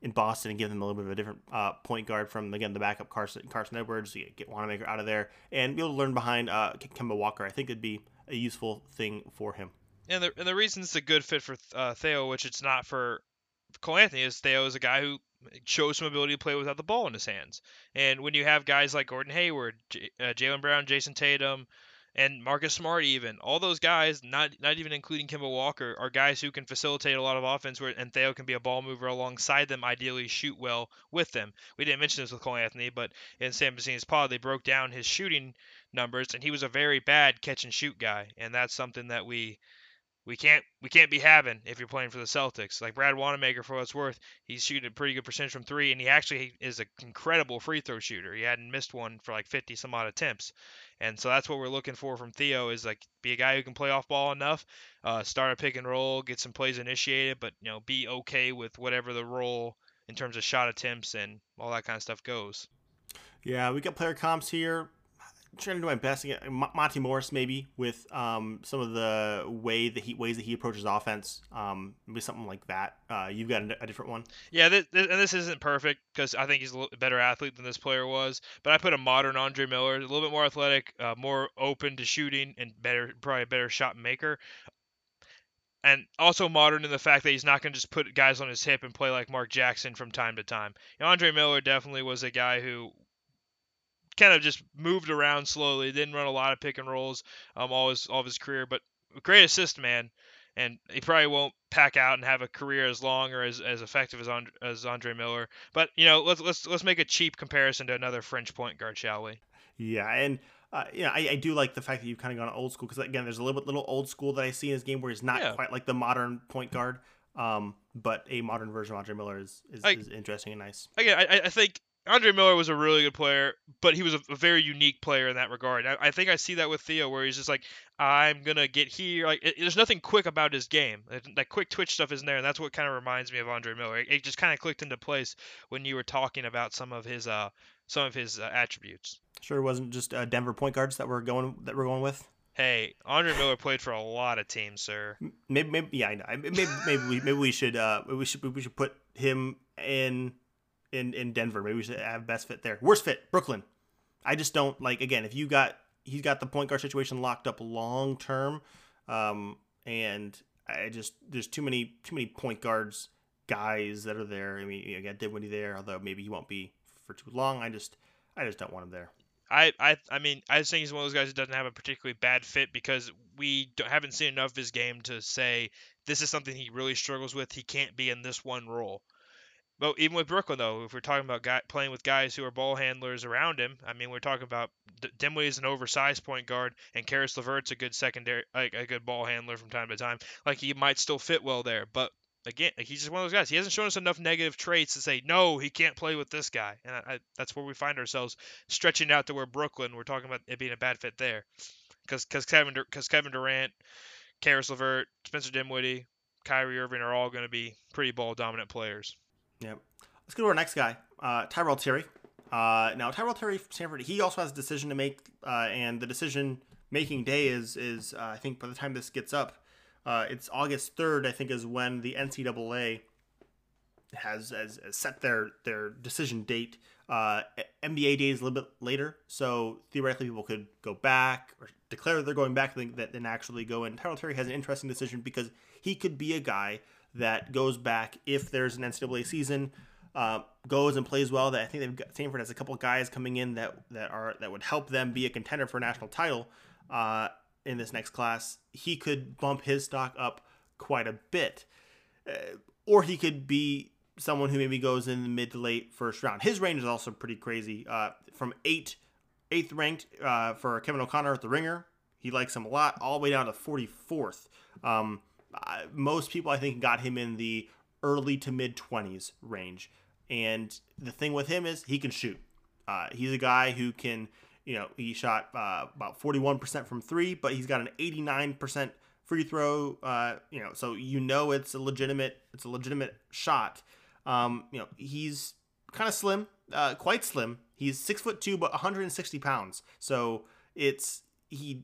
in Boston and give them a little bit of a different uh, point guard from again the backup Carson Carson Edwards. To get Wanamaker out of there and be able to learn behind uh, Kemba Walker. I think it'd be a useful thing for him. And the and the reason it's a good fit for uh, Theo, which it's not for Cole Anthony, is Theo is a guy who shows some ability to play without the ball in his hands. And when you have guys like Gordon Hayward, J- uh, Jaylen Brown, Jayson Tatum, and Marcus Smart, even all those guys, not not even including Kemba Walker, are guys who can facilitate a lot of offense. Where and Theo can be a ball mover alongside them, ideally shoot well with them. We didn't mention this with Cole Anthony, but in Sam Vecenie's pod, they broke down his shooting numbers, and he was a very bad catch and shoot guy, and that's something that we we can't we can't be having if you're playing for the Celtics. Like Brad Wanamaker, for what it's worth, he's shooting a pretty good percentage from three, and he actually is an incredible free throw shooter. He hadn't missed one for like 50 some odd attempts, and so that's what we're looking for from Theo is like be a guy who can play off ball enough, uh, start a pick and roll, get some plays initiated, but you know be okay with whatever the role in terms of shot attempts and all that kind of stuff goes. Yeah, we got player comps here trying to do my best to get Monte Morris maybe with um, some of the way that he ways that he approaches offense, um, maybe something like that. Uh, you've got a, a, different one. Yeah, this, and this isn't perfect because I think he's a better athlete than this player was. But I put a modern Andre Miller, a little bit more athletic, uh, more open to shooting, and better, probably a better shot maker. and also modern in the fact that he's not going to just put guys on his hip and play like Mark Jackson from time to time. You know, Andre Miller definitely was a guy who kind of just moved around slowly, didn't run a lot of pick and rolls um, all his all of his career, but great assist man. And he probably won't pack out and have a career as long or as, as effective as Andre, as Andre Miller. But you know, let's let's let's make a cheap comparison to another French point guard, shall we? Yeah, and uh, you know, I, I, do like the fact that you've kind of gone old school because again, there's a little bit little old school that I see in his game where he's not yeah. quite like the modern point guard. Um, but a modern version of Andre Miller is is, I, is interesting and nice. Again, I, I think Andre Miller was a really good player, but he was a, a very unique player in that regard. I, I, think I see that with Theo, where he's just like, I'm gonna get here. Like, it, there's nothing quick about his game. That quick twitch stuff isn't there, and that's what kind of reminds me of Andre Miller. It, it just kind of clicked into place when you were talking about some of his uh some of his uh, attributes. Sure, it wasn't just uh, Denver point guards that we're going that we're going with. Hey, Andre Miller played for a lot of teams, sir. Maybe, maybe yeah, I know. Maybe, maybe we, maybe we should, uh, we should, we should put him in, in, in Denver. Maybe we should have best fit there. Worst fit, Brooklyn. I just don't like. Again, if you got, he's got the point guard situation locked up long term, um, and I just there's too many, too many point guards guys that are there. I mean, you got Dinwiddie there, although maybe he won't be for too long. I just, I just don't want him there. I, I I mean I think he's one of those guys who doesn't have a particularly bad fit because we haven't seen enough of his game to say this is something he really struggles with. He can't be in this one role. But even with Brooklyn, though, if we're talking about guy, playing with guys who are ball handlers around him, I mean, we're talking about D- Dimway is an oversized point guard, and Caris LeVert's a good secondary, like a good ball handler from time to time. Like he might still fit well there, but again, like he's just one of those guys. He hasn't shown us enough negative traits to say no, he can't play with this guy, and I, I, that's where we find ourselves stretching out to where Brooklyn. We're talking about it being a bad fit there, because because Kevin because Kevin Durant, Caris LeVert, Spencer Dinwiddie, Kyrie Irving are all going to be pretty ball dominant players. Yep. Let's go to our next guy, uh, Tyrell Terry. Uh, now Tyrell Terry, Stanford, he also has a decision to make, uh, and the decision making day is is uh, I think by the time this gets up uh, it's August 3rd, I think, is when the NCAA has, has, has set their, their decision date. Uh, NBA day is a little bit later, so theoretically people could go back or declare they're going back then, then actually go in. Tyrell Terry has an interesting decision because he could be a guy that goes back if there's an NCAA season, uh, goes and plays well. That I think they've got Stanford has a couple guys coming in that that are that would help them be a contender for a national title. Uh, in this next class, he could bump his stock up quite a bit. Uh, or he could be someone who maybe goes in the mid to late first round. His range is also pretty crazy. Uh, from eight, eighth ranked uh, for Kevin O'Connor at the Ringer, he likes him a lot, all the way down to 44th. Um, most people, I think, got him in the early to mid 20s range. And the thing with him is he can shoot. Uh, he's a guy who can you know, he shot uh, about 41% from three, but he's got an 89% free throw. Uh, you know, so you know it's a legitimate it's a legitimate shot. Um, you know, he's kind of slim, uh, quite slim. He's six foot two, but 160 pounds. So it's he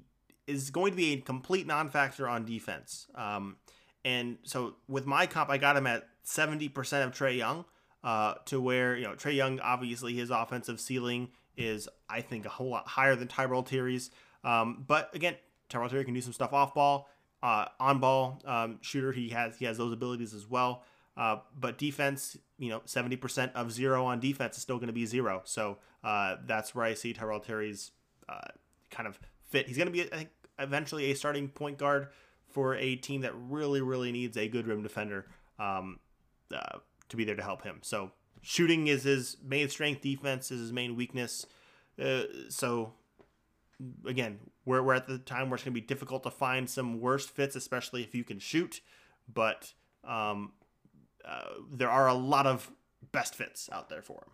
is going to be a complete non-factor on defense. Um, and so with my comp, I got him at 70% of Trae Young. Uh, to where you know Trae Young, obviously his offensive ceiling is, I think, a whole lot higher than Tyrell Terry's. Um, but again, Tyrell Terry can do some stuff off ball, uh, on ball um, shooter. He has he has those abilities as well. Uh, but defense, you know, seventy percent of zero on defense is still going to be zero. So uh, that's where I see Tyrell Terry's uh, kind of fit. He's going to be, I think, eventually a starting point guard for a team that really, really needs a good rim defender um, uh, to be there to help him. So shooting is his main strength, defense is his main weakness. Uh, so again, we're, we're at the time where it's going to be difficult to find some worst fits, especially if you can shoot. But um, uh, there are a lot of best fits out there for him.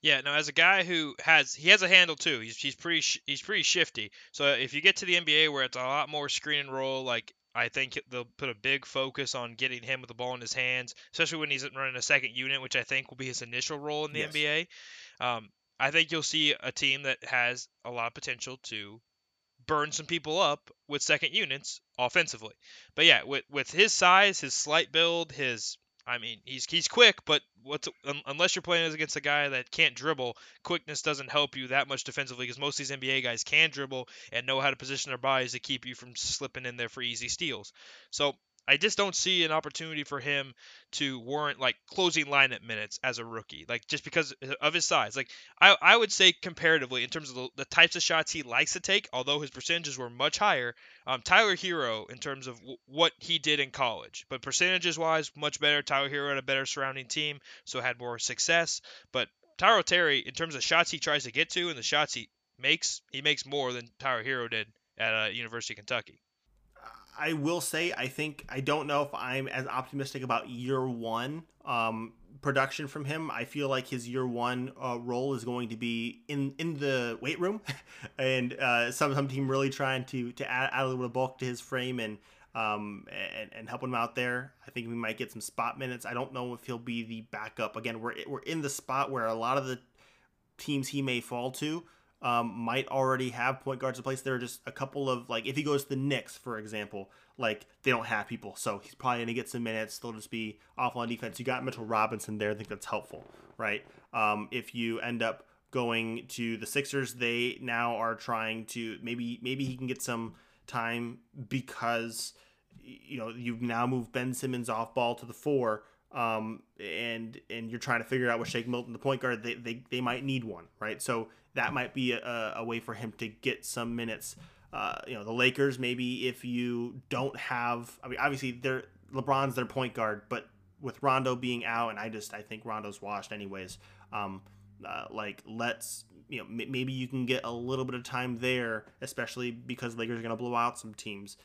Yeah, no. As a guy who has he has a handle too. He's he's pretty he's pretty shifty. So if you get to the NBA where it's a lot more screen and roll, like I think they'll put a big focus on getting him with the ball in his hands, especially when he's running a second unit, which I think will be his initial role in the yes. NBA. Um, I think you'll see a team that has a lot of potential to burn some people up with second units offensively. But yeah, with with his size, his slight build, his I mean, he's he's quick, but what's unless you're playing against a guy that can't dribble, quickness doesn't help you that much defensively because most of these NBA guys can dribble and know how to position their bodies to keep you from slipping in there for easy steals. So I just don't see an opportunity for him to warrant like closing lineup minutes as a rookie, like just because of his size. Like I, I would say comparatively in terms of the, the types of shots he likes to take, although his percentages were much higher. Um, Tyler Herro in terms of w- what he did in college, but percentages wise, much better. Tyler Herro had a better surrounding team, so had more success. But Tyrell Terry, in terms of shots he tries to get to and the shots he makes, he makes more than Tyler Herro did at uh, University of Kentucky. I will say, I think I don't know if I'm as optimistic about year one um, production from him. I feel like his year one uh, role is going to be in in the weight room, and uh, some some team really trying to to add, add a little bit of bulk to his frame and um, and, and helping him out there. I think we might get some spot minutes. I don't know if he'll be the backup. Again, we're we're in the spot where a lot of the teams he may fall to um, might already have point guards in place. There are just a couple of like if he goes to the Knicks, for example, like they don't have people, so he's probably gonna get some minutes. They'll just be off on defense. You got Mitchell Robinson there. I think that's helpful, right? Um, if you end up going to the Sixers, they now are trying to maybe maybe he can get some time because you know you've now moved Ben Simmons off ball to the four um, and and you're trying to figure out with Shake Milton, the point guard, they, they, they might need one, right? So that might be a, a way for him to get some minutes. Uh, you know, the Lakers, maybe if you don't have, I mean, obviously they're LeBron's their point guard, but with Rondo being out, and I just I think Rondo's washed anyways. Um, uh, like let's you know m- maybe you can get a little bit of time there, especially because Lakers are going to blow out some teams.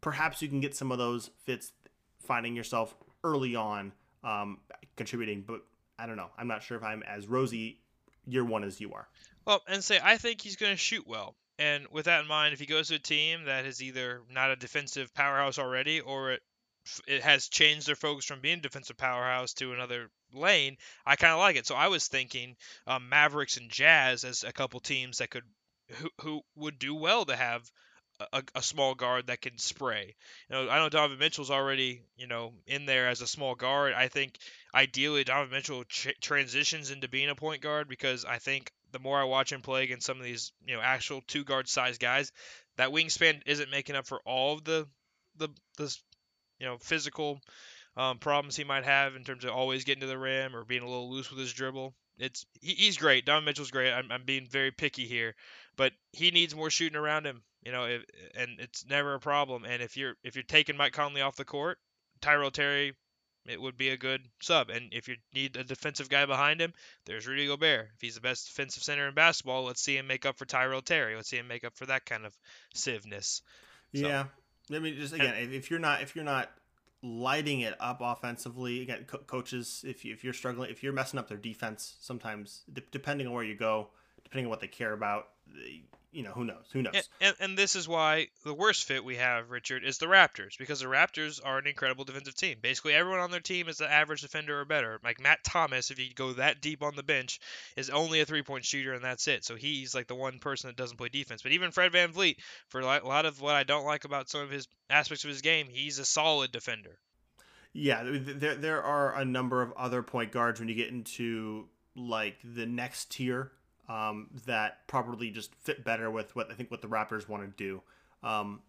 Perhaps you can get some of those fits, finding yourself early on um, contributing. But I don't know. I'm not sure if I'm as rosy year one as you are. Well, and say I think he's going to shoot well. And with that in mind, if he goes to a team that is either not a defensive powerhouse already, or it it has changed their focus from being a defensive powerhouse to another lane, I kind of like it. So I was thinking um, Mavericks and Jazz as a couple teams that could who, who would do well to have a, a, small guard that can spray. You know, I know Donovan Mitchell's already, you know, in there as a small guard. I think ideally Donovan Mitchell ch- transitions into being a point guard because I think the more I watch him play against some of these, you know, actual two guard size guys, that wingspan isn't making up for all of the the the you know physical um, problems he might have in terms of always getting to the rim or being a little loose with his dribble. It's he, he's great. Don Mitchell's great. I'm, I'm being very picky here, but he needs more shooting around him. You know, if, and it's never a problem. And if you're if you're taking Mike Conley off the court, Tyrell Terry, it would be a good sub. And if you need a defensive guy behind him, there's Rudy Gobert. If he's the best defensive center in basketball, let's see him make up for Tyrell Terry. Let's see him make up for that kind of sivness. So, yeah, I mean, just again, and, if you're not if you're not lighting it up offensively, again, co- coaches, if you, if you're struggling, if you're messing up their defense, sometimes d- depending on where you go, depending on what they care about, you know, who knows? Who knows? And, and, and, this is why the worst fit we have, Richard, is the Raptors, because the Raptors are an incredible defensive team. Basically, everyone on their team is an average defender or better. Like Matt Thomas, if you go that deep on the bench, is only a three point shooter, and that's it. So he's like the one person that doesn't play defense. But even Fred VanVleet, for a lot of what I don't like about some of his aspects of his game, he's a solid defender. Yeah, there, there are a number of other point guards when you get into like the next tier um, that probably just fit better with what I think what the Raptors want to do. Um,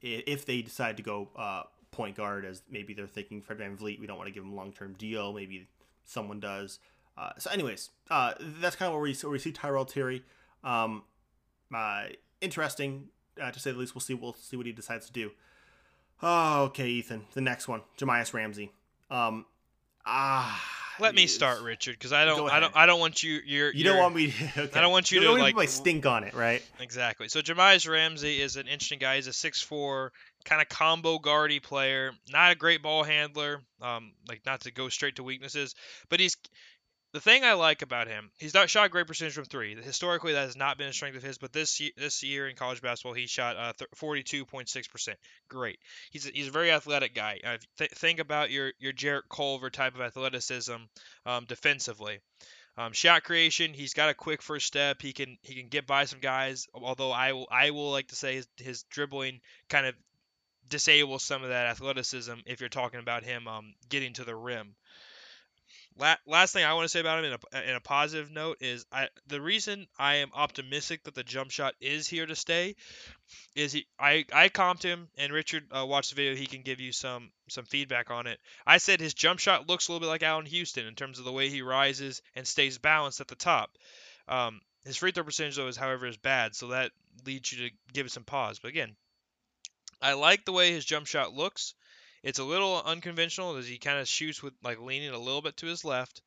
if they decide to go uh, point guard, as maybe they're thinking Fred VanVleet, we don't want to give him a long term deal. Maybe someone does. Uh, so, anyways, uh, that's kind of where we, where we see Tyrell Terry. Um, uh, interesting uh, to say the least. We'll see. We'll see what he decides to do. Oh, okay, Ethan. The next one, Jahmi'us Ramsey. Um, ah let me start, Richard, because I don't, I don't, I don't want you. You're, you don't want me. Okay. I don't want you, you to like my stink on it, right? Exactly. So Jahmi'us Ramsey is an interesting guy. He's a six-four kind of combo guardy player. Not a great ball handler. Um, like not to go straight to weaknesses, but he's the thing I like about him, he's not shot great percentage from three. Historically, that has not been a strength of his, but this year, this year in college basketball, he shot uh, 42.6%. Great. He's a, he's a very athletic guy. Uh, th- think about your your Jarrett Culver type of athleticism um, defensively. Um, shot creation, he's got a quick first step. He can he can get by some guys. Although I will I will like to say his, his dribbling kind of disables some of that athleticism if you're talking about him um, getting to the rim La- last thing I want to say about him in a, in a positive note is I the reason I am optimistic that the jump shot is here to stay is he I I comped him and Richard uh, watched the video he can give you some some feedback on it. I said his jump shot looks a little bit like Allan Houston in terms of the way he rises and stays balanced at the top. Um, his free throw percentage though is however is bad, so that leads you to give it some pause. But again, I like the way his jump shot looks. It's a little unconventional as he kind of shoots with like leaning a little bit to his left,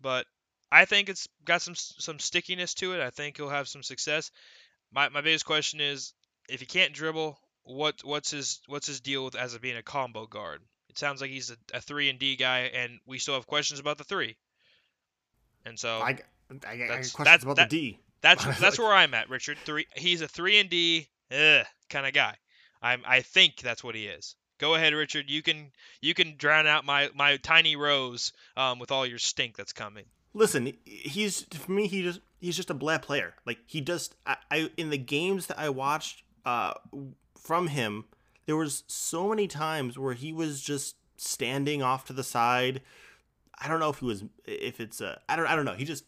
but I think it's got some some stickiness to it. I think he'll have some success. My my biggest question is if he can't dribble, what what's his what's his deal with as a being a combo guard? It sounds like he's a, a three and D guy, and we still have questions about the three. And so I, I, I That's- questions that- about that- the D. that's that's where I'm at, Richard. Three. He's a three and D kind of guy. I'm. I think that's what he is. Go ahead, Richard. You can you can drown out my my tiny rose um, with all your stink that's coming. Listen, he's for me. He just he's just a bad player. Like he just I, I in the games that I watched uh, from him, there was so many times where he was just standing off to the side. I don't know if he was if it's a I don't I don't know. He just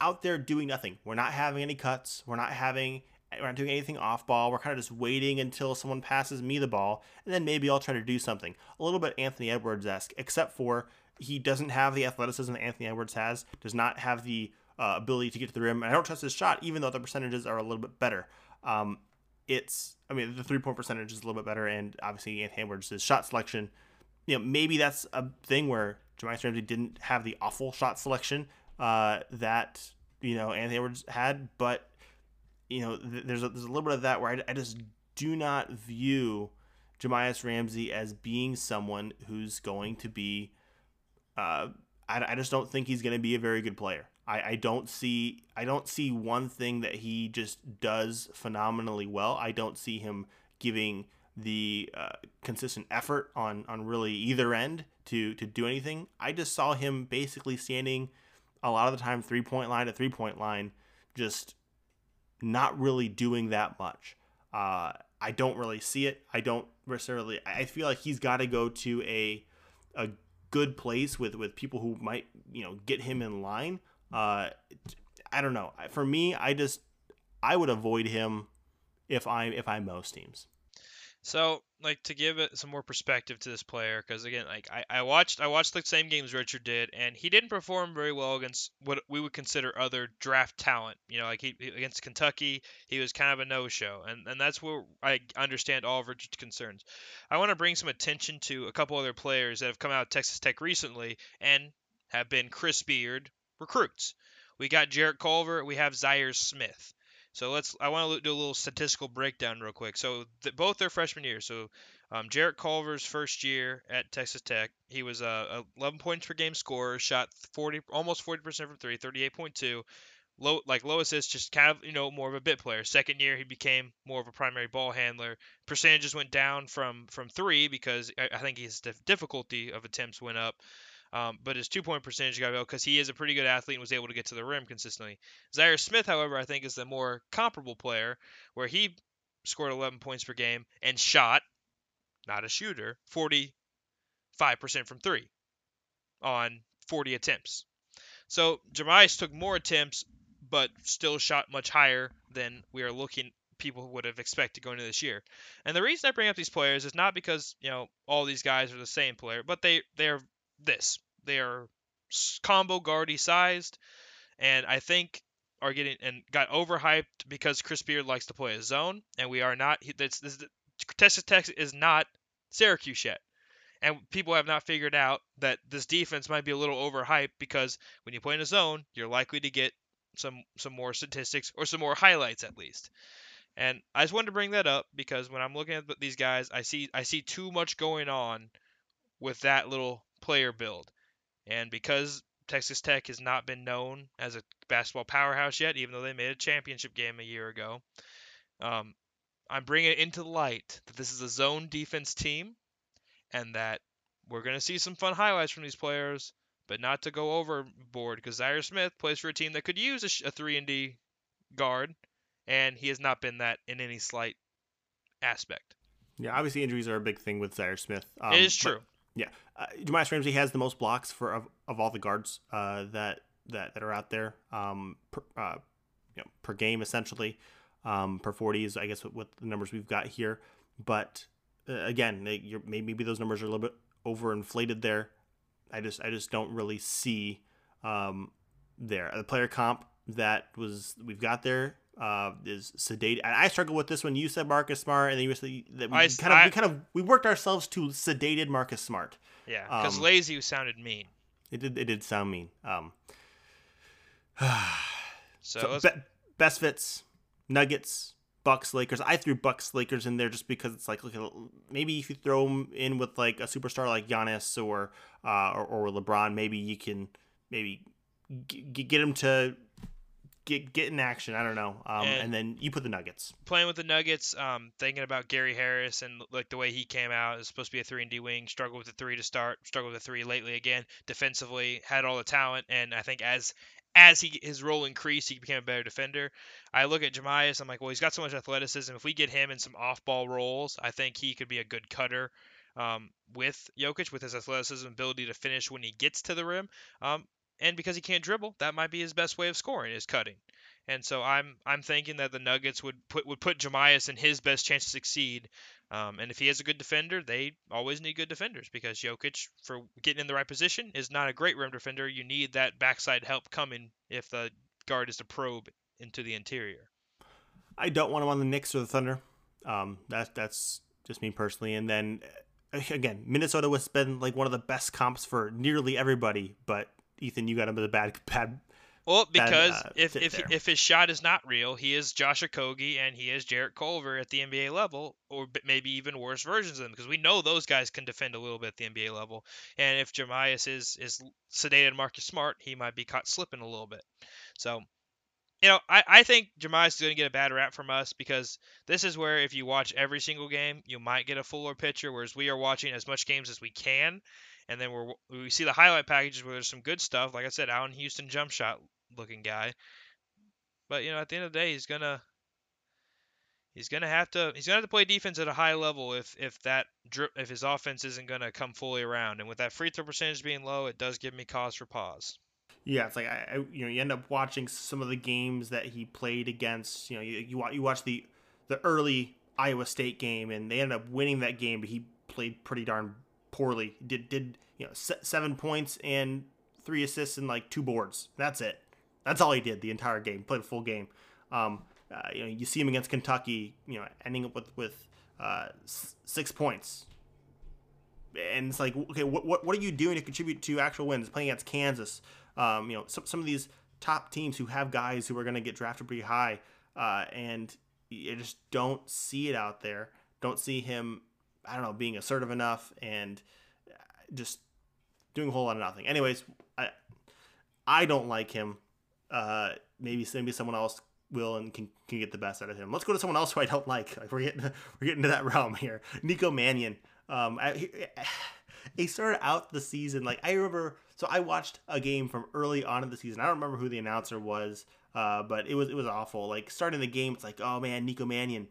out there doing nothing. We're not having any cuts. We're not having we're not doing anything off ball. We're kind of just waiting until someone passes me the ball, and then maybe I'll try to do something. A little bit Anthony Edwards esque, except for he doesn't have the athleticism that Anthony Edwards has. Does not have the uh, ability to get to the rim. And I don't trust his shot, even though the percentages are a little bit better. Um, it's I mean the three point percentage is a little bit better, and obviously Anthony Edwards' shot selection. You know maybe that's a thing where Jahmi'us Ramsey didn't have the awful shot selection uh, that you know Anthony Edwards had, but you know th- there's a, there's a little bit of that where I, I just do not view Jahmi'us Ramsey as being someone who's going to be. Uh, I, I just don't think he's going to be a very good player. I, I don't see I don't see one thing that he just does phenomenally well. I don't see him giving the uh, consistent effort on on really either end to to do anything. I just saw him basically standing a lot of the time three point line to three point line, just not really doing that much. Uh, I don't really see it. I don't necessarily. I feel like he's got to go to a a good place with with people who might you know get him in line. Uh, I don't know. For me, I just I would avoid him if I'm if I'm most teams. So, like to give it some more perspective to this player, because again, like I, I watched I watched the same games Richard did, and he didn't perform very well against what we would consider other draft talent. You know, like he against Kentucky, he was kind of a no-show, and and that's where I understand all of Richard's concerns. I want to bring some attention to a couple other players that have come out of Texas Tech recently and have been Chris Beard recruits. We got Jarrett Culver, we have Zhaire Smith. So let's. I want to do a little statistical breakdown real quick. So th- both their freshman year. So um, Jarrett Culver's first year at Texas Tech, he was a 11 points per game scorer, shot 40, almost 40% from three, 38.2. Low, like low assists, just kind of you know more of a bit player. Second year, he became more of a primary ball handler. Percentages went down from from three because I, I think his dif- difficulty of attempts went up. Um, but his two point percentage got to go because he is a pretty good athlete and was able to get to the rim consistently. Zhaire Smith, however, I think is the more comparable player where he scored 11 points per game and shot, not a shooter, 45% from three on 40 attempts. So Jahmi'us took more attempts, but still shot much higher than we are looking people would have expected going into this year. And the reason I bring up these players is not because you know all these guys are the same player, but they they're this. They are combo guardy sized, and I think are getting and got overhyped because Chris Beard likes to play a zone, and we are not. This, this Texas Tech is not Syracuse yet, and people have not figured out that this defense might be a little overhyped because when you play in a zone, you're likely to get some some more statistics or some more highlights at least. And I just wanted to bring that up because when I'm looking at these guys, I see I see too much going on with that little player build. And because Texas Tech has not been known as a basketball powerhouse yet, even though they made a championship game a year ago, um, I'm bringing it into light that this is a zone defense team and that we're going to see some fun highlights from these players, but not to go overboard because Zhaire Smith plays for a team that could use a, a 3 and D guard, and he has not been that in any slight aspect. Yeah, obviously injuries are a big thing with Zhaire Smith. Um, it is true. Yeah, uh, Ramsey has the most blocks for of of all the guards uh, that that that are out there um, per, uh, you know, per game essentially. Um, per 40 is I guess what the numbers we've got here, but uh, again, they, maybe those numbers are a little bit overinflated there. I just I just don't really see um, there the player comp that was we've got there uh, is sedate. And I struggle with this one. You said Marcus Smart, and then you said that we I- kind of I- we kind of we worked ourselves to sedated Marcus Smart. Yeah, because Um, lazy sounded mean. It did it did sound mean. Um, So, so be- best fits, Nuggets, Bucks, Lakers. I threw Bucks, Lakers in there just because it's like look maybe if you throw them in with like a superstar like Giannis or uh, or, or LeBron, maybe you can maybe g- get him to get get in action. I don't know. Um, And- and then you put the Nuggets. playing with the Nuggets, um, thinking about Gary Harris and like the way he came out is supposed to be a three and D wing. Struggled with the three to start. Struggled with the three lately again. Defensively, had all the talent, and I think as as he his role increased, he became a better defender. I look at Jahmi'us, I'm like, well, he's got so much athleticism. If we get him in some off ball roles, I think he could be a good cutter. Um, with Jokic, with his athleticism, ability to finish when he gets to the rim, um, and because he can't dribble, that might be his best way of scoring is cutting. And so I'm I'm thinking that the Nuggets would put would put Jahmi'us in his best chance to succeed. Um, and if he is a good defender, they always need good defenders because Jokic, for getting in the right position, is not a great rim defender. You need that backside help coming if the guard is to probe into the interior. I don't want him on the Knicks or the Thunder. Um, that that's just me personally. And then again, Minnesota has been like one of the best comps for nearly everybody. But Ethan, you got him as a bad bad. Well, Bad, because uh, if if there. if his shot is not real, he is Josh Okogie and he is Jarrett Culver at the NBA level, or maybe even worse versions of them, because we know those guys can defend a little bit at the NBA level. And if Jahmi'us is is sedated Marcus Smart, he might be caught slipping a little bit. So, you know, I, I think Jahmi'us is going to get a bad rap from us because this is where if you watch every single game, you might get a fuller picture, whereas we are watching as much games as we can. And then we're, we see the highlight packages where there's some good stuff. Like I said, Allan Houston jump shot looking guy. But you know, at the end of the day, he's gonna he's gonna have to he's gonna have to play defense at a high level if if that if his offense isn't gonna come fully around. And with that free throw percentage being low, it does give me cause for pause. Yeah, it's like I, I you know you end up watching some of the games that he played against. You know, you you, you watch the the early Iowa State game, and they ended up winning that game, but he played pretty darn poorly. Did did you know se- seven points and three assists and like two boards. That's it. That's all he did the entire game. Played a full game. Um, uh, you know, you see him against Kentucky. You know, ending up with with uh, six points. And it's like, okay, what, what, what are you doing to contribute to actual wins? Playing against Kansas, um, you know, some, some of these top teams who have guys who are going to get drafted pretty high, uh, and you just don't see it out there. Don't see him, I don't know, being assertive enough and just doing a whole lot of nothing. Anyways, I I don't like him. Uh, maybe maybe someone else will and can, can get the best out of him. Let's go to someone else who I don't like. Like we're getting we're getting to that realm here. Nico Mannion. Um, I, he, he started out the season like I remember. So I watched a game from early on in the season. I don't remember who the announcer was, uh, but it was it was awful. Like starting the game, it's like, oh man, Nico Mannion,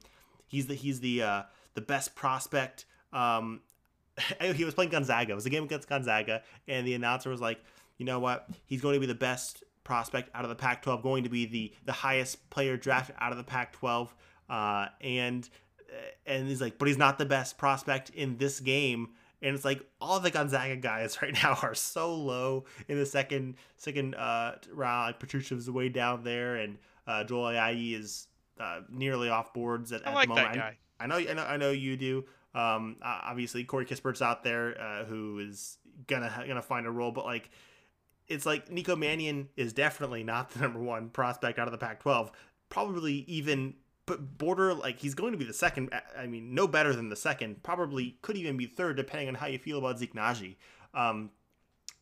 he's the he's the uh, the best prospect. Um, he was playing Gonzaga. It was a game against Gonzaga, and the announcer was like, you know what? He's going to be the best prospect out of the Pac-12, going to be the the highest player drafted out of the Pac-12, uh, and and he's like, but he's not the best prospect in this game. And it's like all the Gonzaga guys right now are so low in the second second uh, round. Like Petrushev's way down there, and uh, Joel Ayayi is uh, nearly off boards at, I at like the moment. that guy. I know, I know, I know you do. Um, obviously Corey Kispert's out there, uh, who is gonna gonna find a role, but like, it's like Nico Mannion is definitely not the number one prospect out of the Pac-12. Probably even but border like he's going to be the second. I mean, no better than the second. Probably could even be third, depending on how you feel about Zeke Nnaji. Um,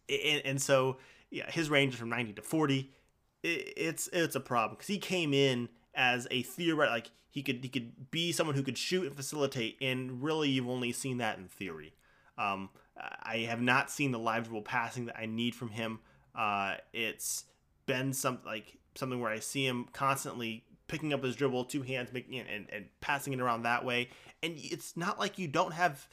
and, and so yeah, his range is from ninety to forty. It, it's it's a problem because he came in as a theoret like he could he could be someone who could shoot and facilitate, and really you've only seen that in theory. Um, I have not seen the live dribble passing that I need from him. Uh, it's been some like something where I see him constantly picking up his dribble, two hands, making it and, and passing it around that way. And it's not like you don't have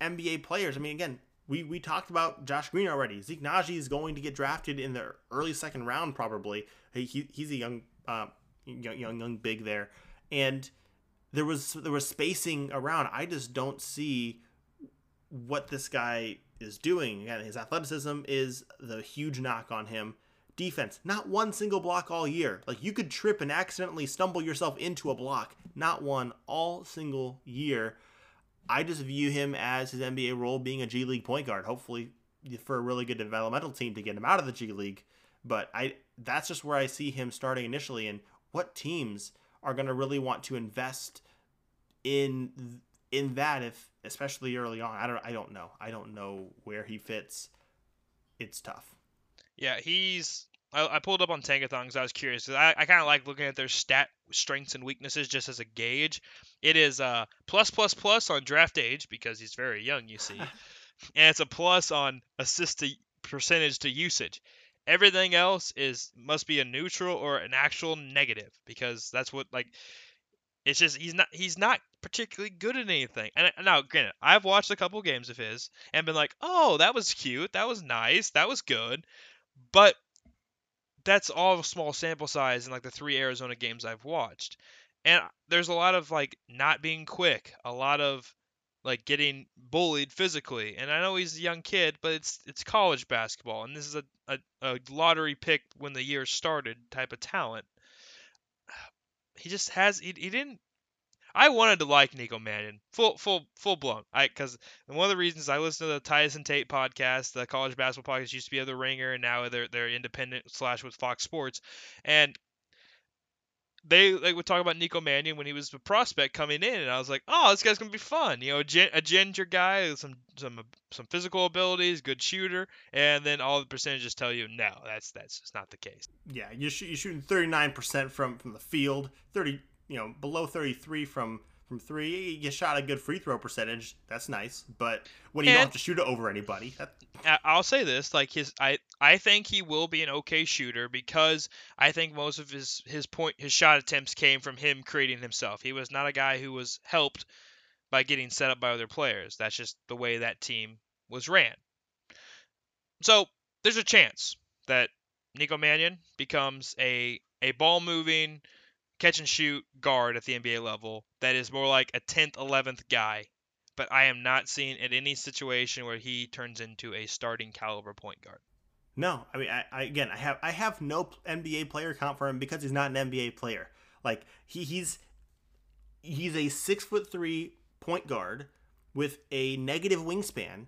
NBA players. I mean, again, we we talked about Josh Green already. Zeke Nnaji is going to get drafted in the early second round probably. He, he he's a young uh, young young young big there, and there was there was spacing around. I just don't see what this guy is doing. Again, his athleticism is the huge knock on him. Defense, not one single block all year. Like you could trip and accidentally stumble yourself into a block. Not one all single year. I just view him as his NBA role being a G League point guard. Hopefully, for a really good developmental team to get him out of the G League. But I that's just where I see him starting initially. And what teams are going to really want to invest in in that if especially early on. I don't I don't know. I don't know where he fits. It's tough. Yeah, he's I, I pulled up on Tankathon because I was curious. I, I kind of like looking at their stat strengths and weaknesses just as a gauge. It is a plus plus plus on draft age because he's very young, you see, and it's a plus on assist to percentage to usage. Everything else is must be a neutral or an actual negative because that's what like it's just he's not he's not particularly good at anything. And now, granted, I've watched a couple games of his and been like, "Oh, that was cute. That was nice. That was good." But that's all small sample size in like the three Arizona games I've watched. And there's a lot of like not being quick, a lot of like getting bullied physically. And I know he's a young kid, but it's it's college basketball, and this is a, a, a lottery pick when the year started type of talent. He just has he, he didn't I wanted to like Nico Mannion, full, full, full blown. I because one of the reasons I listen to the Tyson Tate podcast, the college basketball podcast used to be of the Ringer, and now they're they're independent slash with Fox Sports, and they like would talk about Nico Mannion when he was a prospect coming in, and I was like, oh, this guy's gonna be fun. You know, a, a ginger guy, some some some physical abilities, good shooter, and then all the percentages tell you no, that's that's just not the case. Yeah, you're, sh- you're shooting 39 percent from from the field, 30 you know below 33 from from three. You shot a good free throw percentage. That's nice. But when you and, don't have to shoot it over anybody, that... I'll say this: like his, I I think he will be an okay shooter because I think most of his his point his shot attempts came from him creating himself. He was not a guy who was helped by getting set up by other players. That's just the way that team was ran. So there's a chance that Nico Mannion becomes a a ball moving catch and shoot guard at the NBA level that is more like a 10th, 11th guy. But I am not seeing at any situation where he turns into a starting caliber point guard. No, I mean, I, I, again, I have I have no NBA player count for him because he's not an NBA player. Like he he's he's a six foot three point guard with a negative wingspan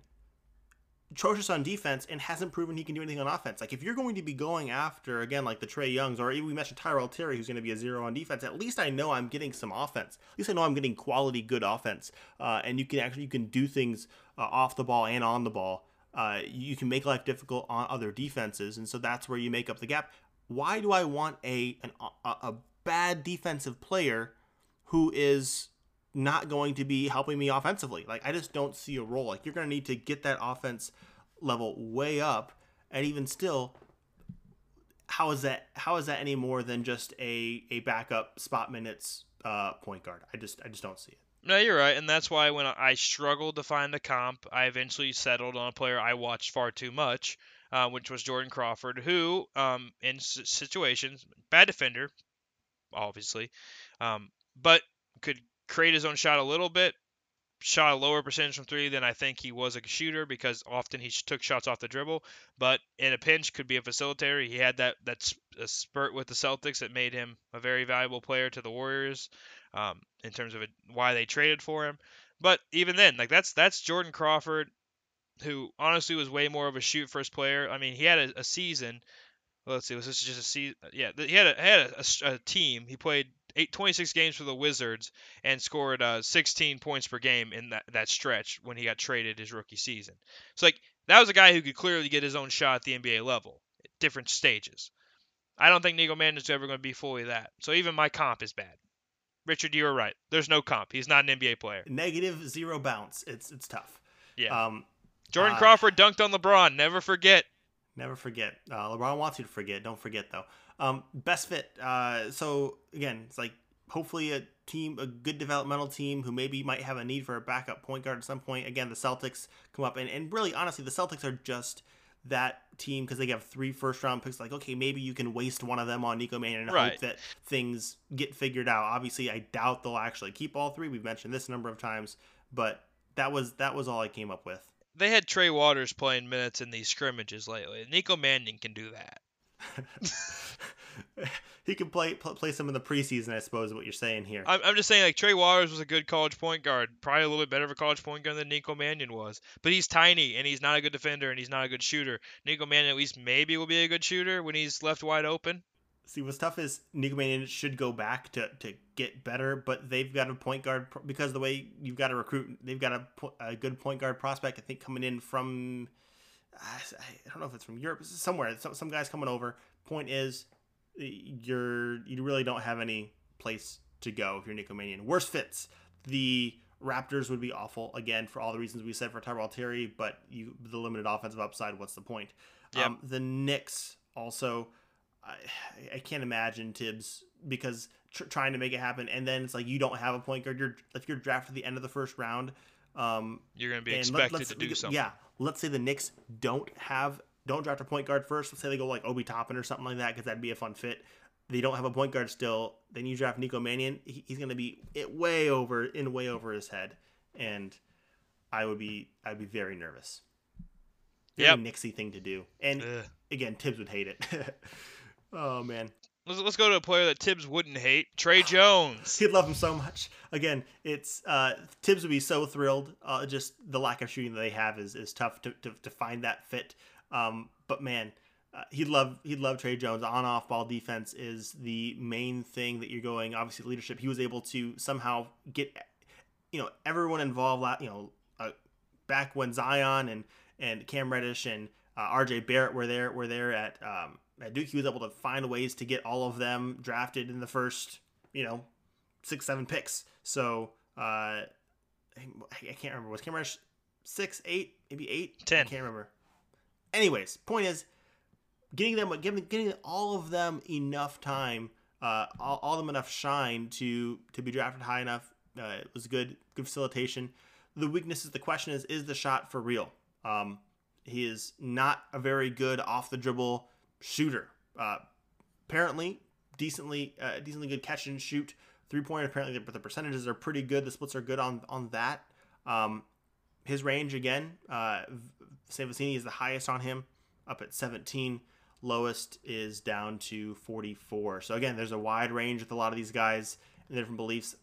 atrocious on defense and hasn't proven he can do anything on offense. Like if you're going to be going after again like the Trae Youngs or even we mentioned Tyrell Terry who's going to be a zero on defense, at least I know I'm getting some offense. At least I know I'm getting quality good offense. Uh, and you can actually you can do things uh, off the ball and on the ball. Uh, you can make life difficult on other defenses, and so that's where you make up the gap. Why do I want a an, a, a bad defensive player who is not going to be helping me offensively. Like I just don't see a role. Like you're going to need to get that offense level way up, and even still, how is that? How is that any more than just a a backup spot minutes uh, point guard? I just I just don't see it. No, you're right, and that's why when I struggled to find a comp, I eventually settled on a player I watched far too much, uh, which was Jordan Crawford, who, um, in situations, bad defender, obviously, um, but could create his own shot a little bit, shot a lower percentage from three than I think he was a shooter because often he took shots off the dribble. But in a pinch, could be a facilitator. He had that that spurt with the Celtics that made him a very valuable player to the Warriors um, in terms of it, why they traded for him. But even then, like that's that's Jordan Crawford, who honestly was way more of a shoot first player. I mean, he had a, a season. Let's see, was this just a season? Yeah, he had a, had a, a, a team. He played eight, 26 games for the Wizards and scored uh, 16 points per game in that, that stretch when he got traded his rookie season. So like that was a guy who could clearly get his own shot at the NBA level at different stages. I don't think Nico Mannion is ever going to be fully that. So even my comp is bad. Richard, you were right. There's no comp. He's not an NBA player. Negative zero bounce. It's it's tough. Yeah. Um, Jordan uh, Crawford dunked on LeBron. Never forget. Never forget. Uh, LeBron wants you to forget. Don't forget though. Um, best fit. Uh, so again, it's like hopefully a team, a good developmental team who maybe might have a need for a backup point guard at some point. Again, the Celtics come up and, and really honestly, the Celtics are just that team because they have three first round picks. Like, okay, maybe you can waste one of them on Nico Mannion and Right. hope that things get figured out. Obviously, I doubt they'll actually keep all three. We've mentioned this a number of times, but that was that was all I came up with. They had Trey Waters playing minutes in these scrimmages lately. Nico Mannion can do that. he can play pl- play some in the preseason, I suppose. Is what you're saying here. I'm, I'm just saying, like Trey Waters was a good college point guard, probably a little bit better of a college point guard than Nico Mannion was. But he's tiny and he's not a good defender and he's not a good shooter. Nico Mannion at least maybe will be a good shooter when he's left wide open. See, what's tough is Nico Mannion should go back to, to get better, but they've got a point guard because the way you've got to recruit, they've got a, a good point guard prospect. I think coming in from, I I don't know if it's from Europe, it's somewhere. Some, some guys coming over. Point is, you're you really don't have any place to go if you're Nico Mannion. Worst fits. The Raptors would be awful again for all the reasons we said for Tyrell Terry, but you the limited offensive upside. What's the point? Yep. Um, the Knicks also. I, I can't imagine Thibs because tr- trying to make it happen, and then it's like you don't have a point guard. You're if you're drafted at the end of the first round, um, You're going to be expected let's- to do something. Yeah, let's say the Knicks don't have don't draft a point guard first. Let's say they go like Obi Toppin or something like that because that'd be a fun fit. They don't have a point guard still. Then you draft Nico Mannion. He, he's going to be it way over in way over his head, and I would be I'd be very nervous. Very Yep. Nixie thing to do, and Ugh. again, Thibs would hate it. oh man, Let's, let's go to a player that Thibs wouldn't hate, Tre Jones. he'd love him so much. Again, it's uh, Thibs would be so thrilled. Uh, just the lack of shooting that they have is, is tough to, to, to find that fit. Um, but man, uh, he'd love he'd love Tre Jones. On off ball defense is the main thing that you're going. Obviously, leadership. He was able to somehow get you know everyone involved. You know, uh, back when Zion and and Cam Reddish and uh, R.J. Barrett were there were there at um, Duke. He was able to find ways to get all of them drafted in the first you know six seven picks. So uh, I I can't remember was Cam six eight maybe eight I can't remember. Anyways, point is getting them giving getting all of them enough time, uh, all, all of them enough shine to to be drafted high enough. Uh, it was good, good facilitation. The weakness is the question is is the shot for real? Um, he is not a very good off the dribble shooter. Uh, apparently, decently uh, decently good catch and shoot three pointer. Apparently, the, the percentages are pretty good. The splits are good on on that. Um, his range again, uh, Sam Vecenie is the highest on him, up at 17. Lowest is down to 44. So again, there's a wide range with a lot of these guys and different beliefs.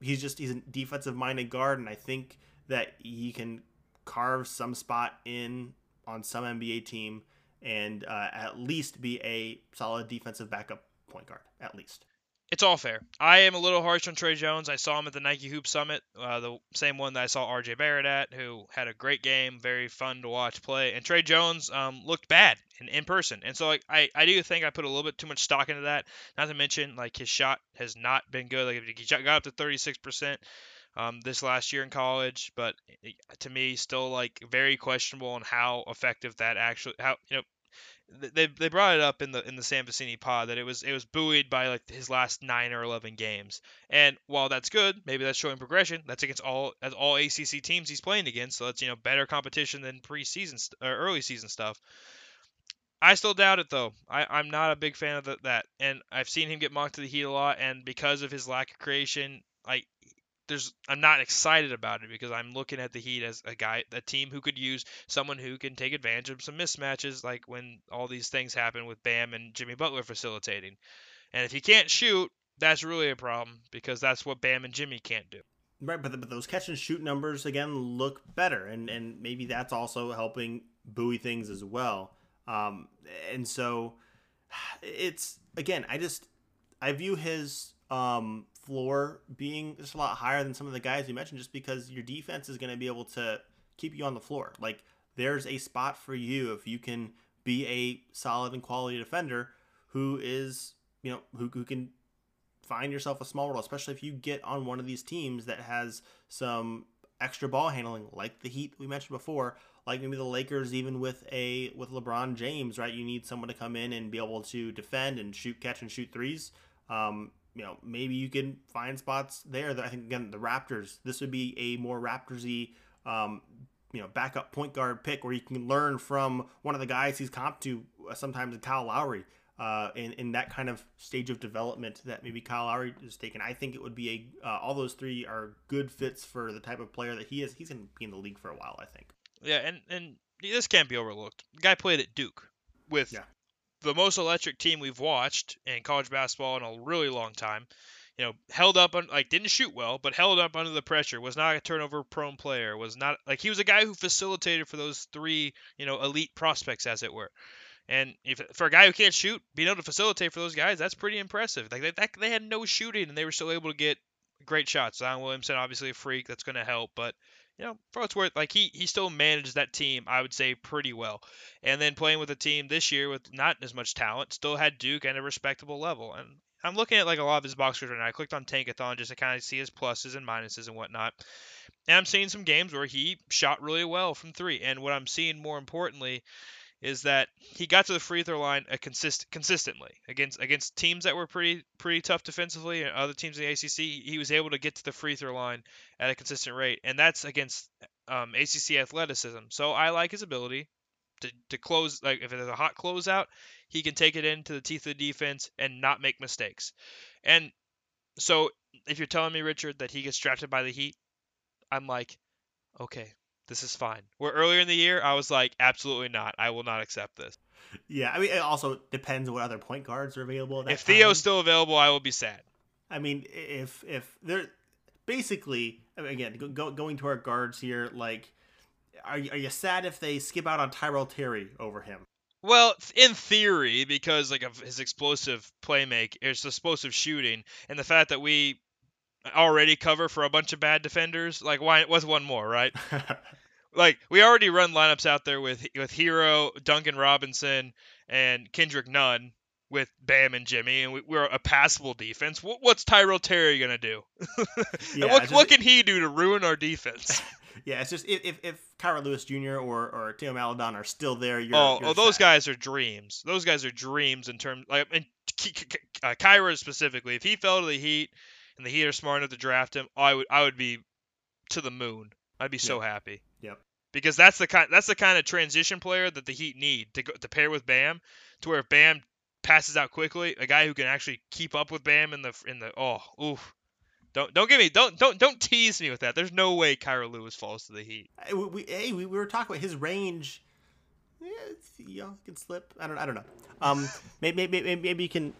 He's just he's a defensive minded guard, and I think that he can carve some spot in on some NBA team and uh, at least be a solid defensive backup point guard, at least. It's all fair. I am a little harsh on Tre Jones. I saw him at the Nike Hoop Summit, uh, the same one that I saw RJ Barrett at, who had a great game, very fun to watch play. And Tre Jones um, looked bad in, in person. And so like I, I do think I put a little bit too much stock into that. Not to mention like his shot has not been good. Like he got up to 36% um, this last year in college, but to me still like very questionable on how effective that actually how you know they they brought it up in the in the Sam Vecenie pod that it was it was buoyed by like his last nine or eleven games. And while that's good, maybe that's showing progression. That's against all as all ACC teams he's playing against, so that's you know better competition than preseason or early season stuff. I still doubt it though. I, I'm not a big fan of the, that, and I've seen him get mocked to the heat a lot, and because of his lack of creation, I there's I'm not excited about it because I'm looking at the Heat as a guy, a team who could use someone who can take advantage of some mismatches, like when all these things happen with Bam and Jimmy Butler facilitating. And if he can't shoot, that's really a problem because that's what Bam and Jimmy can't do. Right, but, but those catch and shoot numbers again look better, and and maybe that's also helping buoy things as well. Um, and so it's again, I just I view his um floor being just a lot higher than some of the guys you mentioned, just because your defense is going to be able to keep you on the floor. Like there's a spot for you if you can be a solid and quality defender who is you know who who can find yourself a small role, especially if you get on one of these teams that has some extra ball handling, like the Heat we mentioned before, like maybe the Lakers, even with a with LeBron James, right? You need someone to come in and be able to defend and shoot, catch, and shoot threes. Um, you know, maybe you can find spots there. That I think again the Raptors. This would be a more Raptorsy, um, you know, backup point guard pick where you can learn from one of the guys he's comp to uh, sometimes Kyle Lowry. Uh, in, in that kind of stage of development that maybe Kyle Lowry is taken, I think it would be a uh, all those three are good fits for the type of player that he is. He's going to be in the league for a while, I think. Yeah, and and this can't be overlooked. The guy played at Duke with yeah. The most electric team we've watched in college basketball in a really long time. You know, held up like didn't shoot well, but held up under the pressure. Was not a turnover prone player. Was not like he was a guy who facilitated for those three you know elite prospects as it were. And if for a guy who can't shoot, being able to facilitate for those guys, that's pretty impressive. Like they, they had no shooting and they were still able to get great shots. Zion Williamson, obviously a freak, that's going to help. But you know, for what's worth, like he he still managed that team, I would say, pretty well. And then playing with a team this year with not as much talent, still had Duke at a respectable level. And I'm looking at like a lot of his box scores right now. I clicked on Tankathon just to kind of see his pluses and minuses and whatnot. And I'm seeing some games where he shot really well from three. And what I'm seeing more importantly is that he got to the free throw line a consist consistently against against teams that were pretty pretty tough defensively and other teams in the ACC. He was able to get to the free throw line at a consistent rate, and that's against um, ACC athleticism. So I like his ability to, to close like if there's a hot closeout, he can take it into the teeth of the defense and not make mistakes. And so if you're telling me Richard that he gets drafted by the Heat, I'm like, okay, this is fine. Where earlier in the year, I was like, absolutely not. I will not accept this. Yeah, I mean, it also depends what other point guards are available. if Theo's still available, I will be sad. I mean, if if they're basically again go, going to our guards here, like, are you, are you sad if they skip out on Tyrell Terry over him? Well, in theory, because like of his explosive playmake, his explosive shooting, and the fact that we already cover for a bunch of bad defenders. Like, why? What's one more, right? like, we already run lineups out there with with Herro, Duncan Robinson, and Kendrick Nunn with Bam and Jimmy, and we, are a passable defense. What, what's Tyrell Terry gonna do? yeah, what, just, what can he do to ruin our defense? yeah, it's just if if Kira Lewis Jr. or or Theo Maledon are still there, you're, oh, you're oh, those guys are dreams. Those guys are dreams in terms like and uh, Kira specifically. If he fell to the Heat and the Heat are smart enough to draft him, I would I would be to the moon. I'd be so happy. Yep. Because that's the kind that's the kind of transition player that the Heat need to go, to pair with Bam, to where if Bam passes out quickly, a guy who can actually keep up with Bam in the in the oh oof. Don't don't give me don't don't don't tease me with that. There's no way Kira Lewis falls to the Heat. Hey, we, hey, we were talking about his range. Yeah, you know, can slip. I don't I don't know. Um, maybe maybe maybe, maybe you can.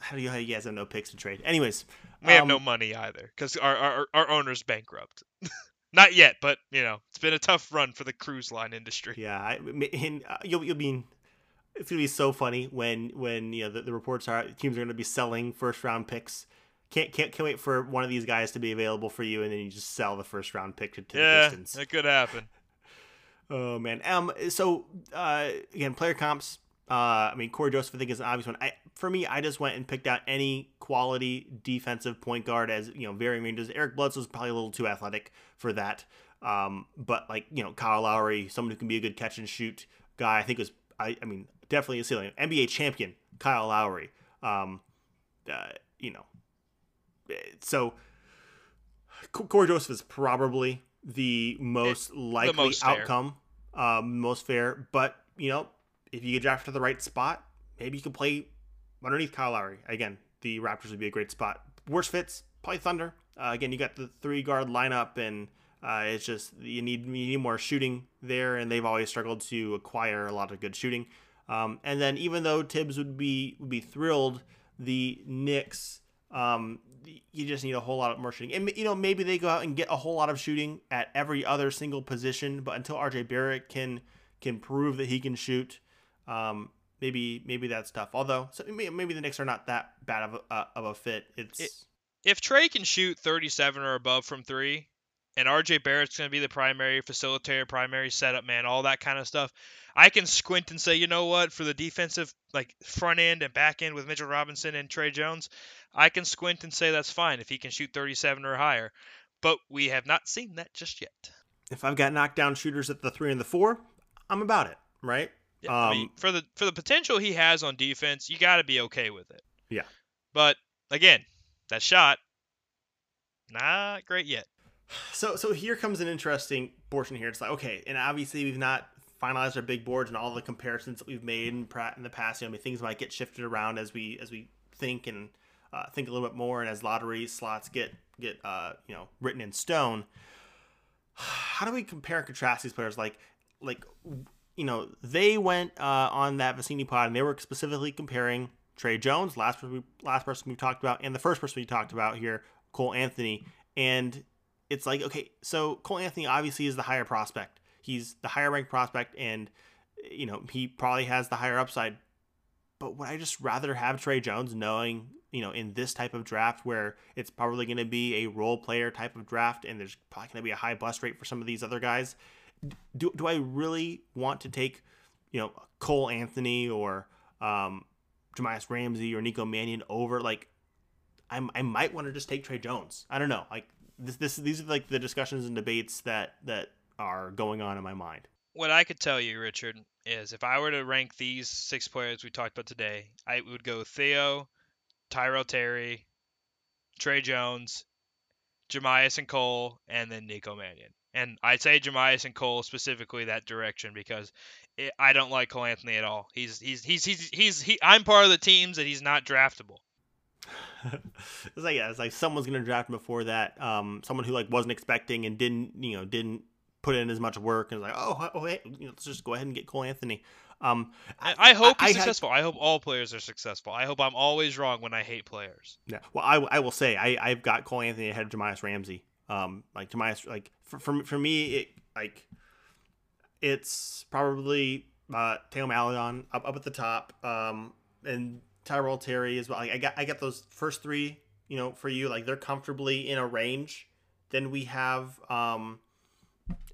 I don't know how you guys have no picks to trade? Anyways, we have no um, money either because our, our our owner's bankrupt. Not yet, but you know it's been a tough run for the cruise line industry. Yeah, I, and uh, you'll you'll be it's gonna be so funny when when you know the, the reports are teams are gonna be selling first round picks. Can't can't can't wait for one of these guys to be available for you, and then you just sell the first round pick to, to yeah, the Pistons. that could happen. Oh man. Um. So uh, again, player comps. Uh, I mean, Corey Joseph, I think, is an obvious one. I, for me, I just went and picked out any quality defensive point guard as you know varying ranges. Eric Bledsoe's probably a little too athletic for that. Um, but like you know, Kyle Lowry, someone who can be a good catch and shoot guy, I think was I, I mean definitely a ceiling. NBA champion Kyle Lowry. Um, uh, you know, so Cory Joseph is probably the most it, likely the most outcome, um, most fair. But you know, if you get drafted to the right spot, maybe you can play underneath Kyle Lowry. Again, the Raptors would be a great spot. Worst fits, probably Thunder. Uh, again, you got the three guard lineup, and uh, it's just you need you need more shooting there, and they've always struggled to acquire a lot of good shooting. Um, and then even though Thibs would be would be thrilled, the Knicks, um, you just need a whole lot of more shooting. And you know maybe they go out and get a whole lot of shooting at every other single position, but until RJ Barrett can can prove that he can shoot, um, maybe maybe that's tough. Although so maybe the Knicks are not that bad of a, uh, of a fit. It's it, if Tre can shoot 37 or above from three, and RJ Barrett's going to be the primary facilitator, primary setup man, all that kind of stuff. I can squint and say, you know what, for the defensive like front end and back end with Mitchell Robinson and Tre Jones, I can squint and say that's fine if he can shoot 37 or higher. But we have not seen that just yet. If I've got knockdown shooters at the three and the four, I'm about it, right? Yeah, um, I mean, um, for the for the potential he has on defense, you got to be okay with it. Yeah. But again, that shot, not great yet. So so here comes an interesting portion here. It's like okay, and obviously we've not finalized our big boards and all the comparisons that we've made in, in the past. You know, I mean, things might get shifted around as we as we think and uh, think a little bit more, and as lottery slots get get uh, you know written in stone. How do we compare and contrast these players? Like like you know they went uh, on that Vecenie pod and they were specifically comparing Tre Jones, last person we, last person we talked about, and the first person we talked about here, Cole Anthony, and it's like okay, so Cole Anthony obviously is the higher prospect. He's the higher ranked prospect, and you know he probably has the higher upside. But would I just rather have Tre Jones, knowing you know in this type of draft where it's probably going to be a role player type of draft, and there's probably going to be a high bust rate for some of these other guys? Do do I really want to take you know Cole Anthony or um, Jahmi'us Ramsey or Nico Mannion over like I'm, I might want to just take Tre Jones. I don't know. Like this, this these are like the discussions and debates that that are going on in my mind. What I could tell you, Richard, is if I were to rank these six players we talked about today, I would go Theo, Tyrell Terry, Tre Jones, Jahmi'us and Cole, and then Nico Mannion. And I'd say Jahmi'us and Cole specifically that direction because it, I don't like Cole Anthony at all. He's he's he's he's he's he, I'm part of the teams that he's not draftable. it's like yeah, it's like someone's gonna draft him before that. Um, someone who like wasn't expecting and didn't you know didn't put in as much work and was like oh oh hey, you know, let's just go ahead and get Cole Anthony. Um, I, I hope he's I, successful. I, hope all players are successful. I hope I'm always wrong when I hate players. Yeah. Well, I, I will say I I've got Cole Anthony ahead of Jahmi'us Ramsey. Um, like my like for for, for me it like it's probably uh Theo Maledon up up at the top. Um, and Tyrell Terry as well. Like I got I got those first three, you know, for you. Like they're comfortably in a range. Then we have um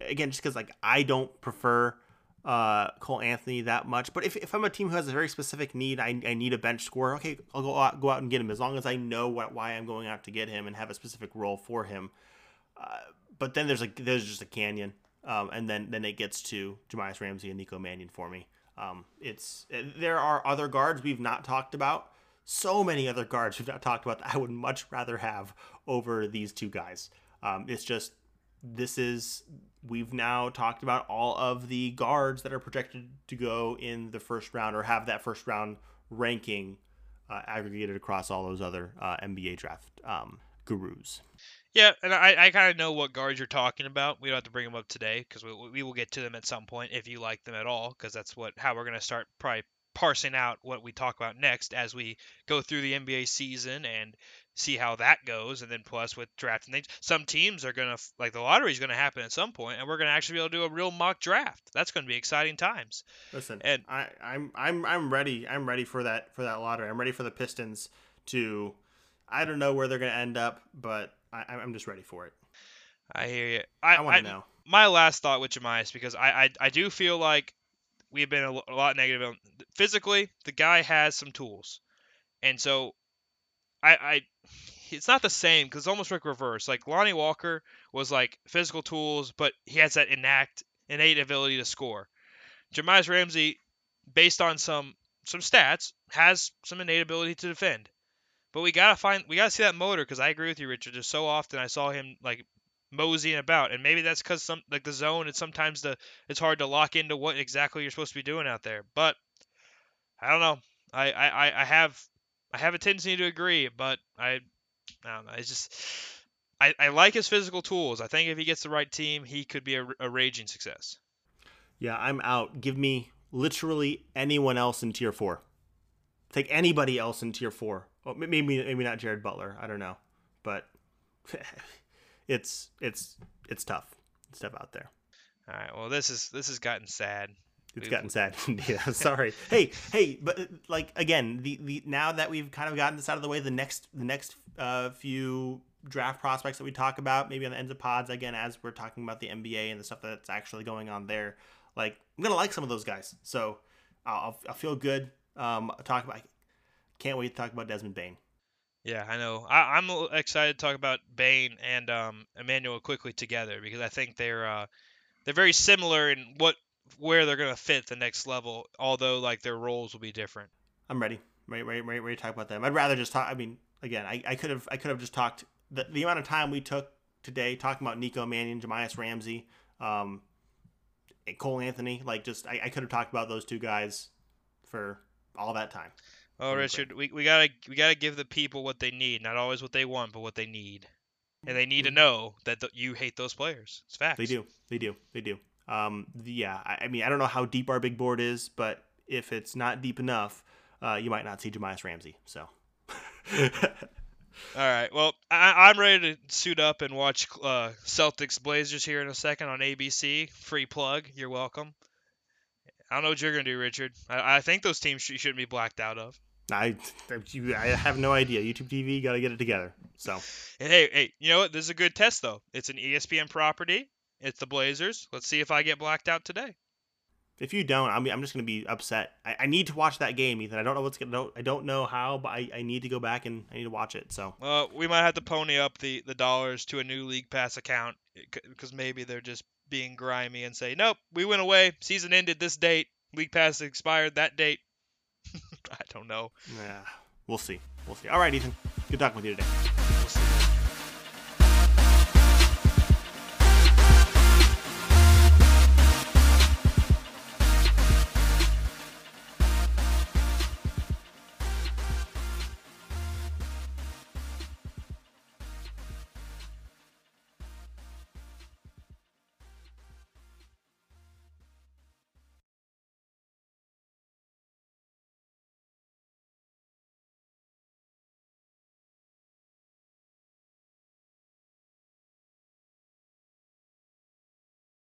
again just because like I don't prefer uh Cole Anthony that much. But if, if I'm a team who has a very specific need, I, I need a bench scorer. Okay, I'll go out go out and get him as long as I know what why I'm going out to get him and have a specific role for him. But then there's like there's just a canyon, um, and then then it gets to Jahmi'us Ramsey and Nico Mannion for me. Um, it's there are other guards we've not talked about. So many other guards we've not talked about that I would much rather have over these two guys. Um, it's just this is we've now talked about all of the guards that are projected to go in the first round or have that first round ranking uh, aggregated across all those other uh, NBA draft um, gurus. Yeah, and I, I kind of know what guards you're talking about. We don't have to bring them up today because we, we will get to them at some point if you like them at all, because that's what how we're going to start probably parsing out what we talk about next as we go through the NBA season and see how that goes. And then plus with drafting things, some teams are going to like the lottery is going to happen at some point, and we're going to actually be able to do a real mock draft. That's going to be exciting times. Listen, and I, I'm I'm I'm ready. I'm ready for that for that lottery. I'm ready for the Pistons to. I don't know where they're going to end up, but I, I'm just ready for it. I hear you. I, I want to know. My last thought with Jahmi'us, because I, I, I do feel like we've been a, a lot negative. On physically, the guy has some tools, and so I, I it's not the same because it's almost like reverse. Like Lonnie Walker was like physical tools, but he has that innate innate ability to score. Jahmi'us Ramsey, based on some some stats, has some innate ability to defend. But we gotta find, we gotta see that motor because I agree with you, Richard. Just so often I saw him like moseying about, and maybe that's because some like the zone and sometimes the it's hard to lock into what exactly you're supposed to be doing out there. But I don't know. I I, I have I have a tendency to agree, but I I don't know. It's just I, I like his physical tools. I think if he gets the right team, he could be a, a raging success. Yeah, I'm out. Give me literally anyone else in tier four. Take anybody else in tier four. Well, maybe maybe not Jared Butler. I don't know, but it's it's it's tough. It's tough out there. All right. Well, this is this has gotten sad. It's we've... gotten sad. yeah. Sorry. hey, hey, but like again, the the now that we've kind of gotten this out of the way, the next the next uh, few draft prospects that we talk about, maybe on the ends of pods again, as we're talking about the NBA and the stuff that's actually going on there. Like I'm gonna like some of those guys, so I'll, I'll feel good. Um, talk about can't wait to talk about Desmond Bane. Yeah, I know. I, am excited to talk about Bane and um, Immanuel Quickley together because I think they're uh, they're very similar in what where they're gonna fit the next level. Although like their roles will be different. I'm ready. Ready, ready, ready, ready to talk about them. I'd rather just talk. I mean, again, I, I could have I could have just talked the, the amount of time we took today talking about Nico Mannion, Jahmi'us Ramsey, um, Cole Anthony. Like, just I, I could have talked about those two guys for all that time. Oh, Richard, we, we gotta we gotta give the people what they need, not always what they want, but what they need, and they need to know that the, you hate those players. It's facts. They do. They do. They do. Um, yeah. I, I mean, I don't know how deep our big board is, but if it's not deep enough, uh, you might not see Jahmi'us Ramsey. So. All right. Well, I, am ready to suit up and watch uh, Celtics Blazers here in a second on ABC. Free plug. You're welcome. I don't know what you're gonna do, Richard. I, I think those teams sh- shouldn't be blacked out of. I I have no idea. YouTube TV got to get it together. So. Hey, hey, you know what? This is a good test though. It's an ESPN property. It's the Blazers. Let's see if I get blacked out today. If you don't, I'm, I'm just going to be upset. I, I, need to watch that game, Ethan. I don't know what's going to. I don't know how, but I, I need to go back and I need to watch it. So. Well, we might have to pony up the, the dollars to a new League Pass account eh, because maybe they're just being grimy and say, nope, we went away. Season ended this date. League Pass expired that date. I don't know. Yeah, we'll see. We'll see. All right, Ethan. Good talking with you today.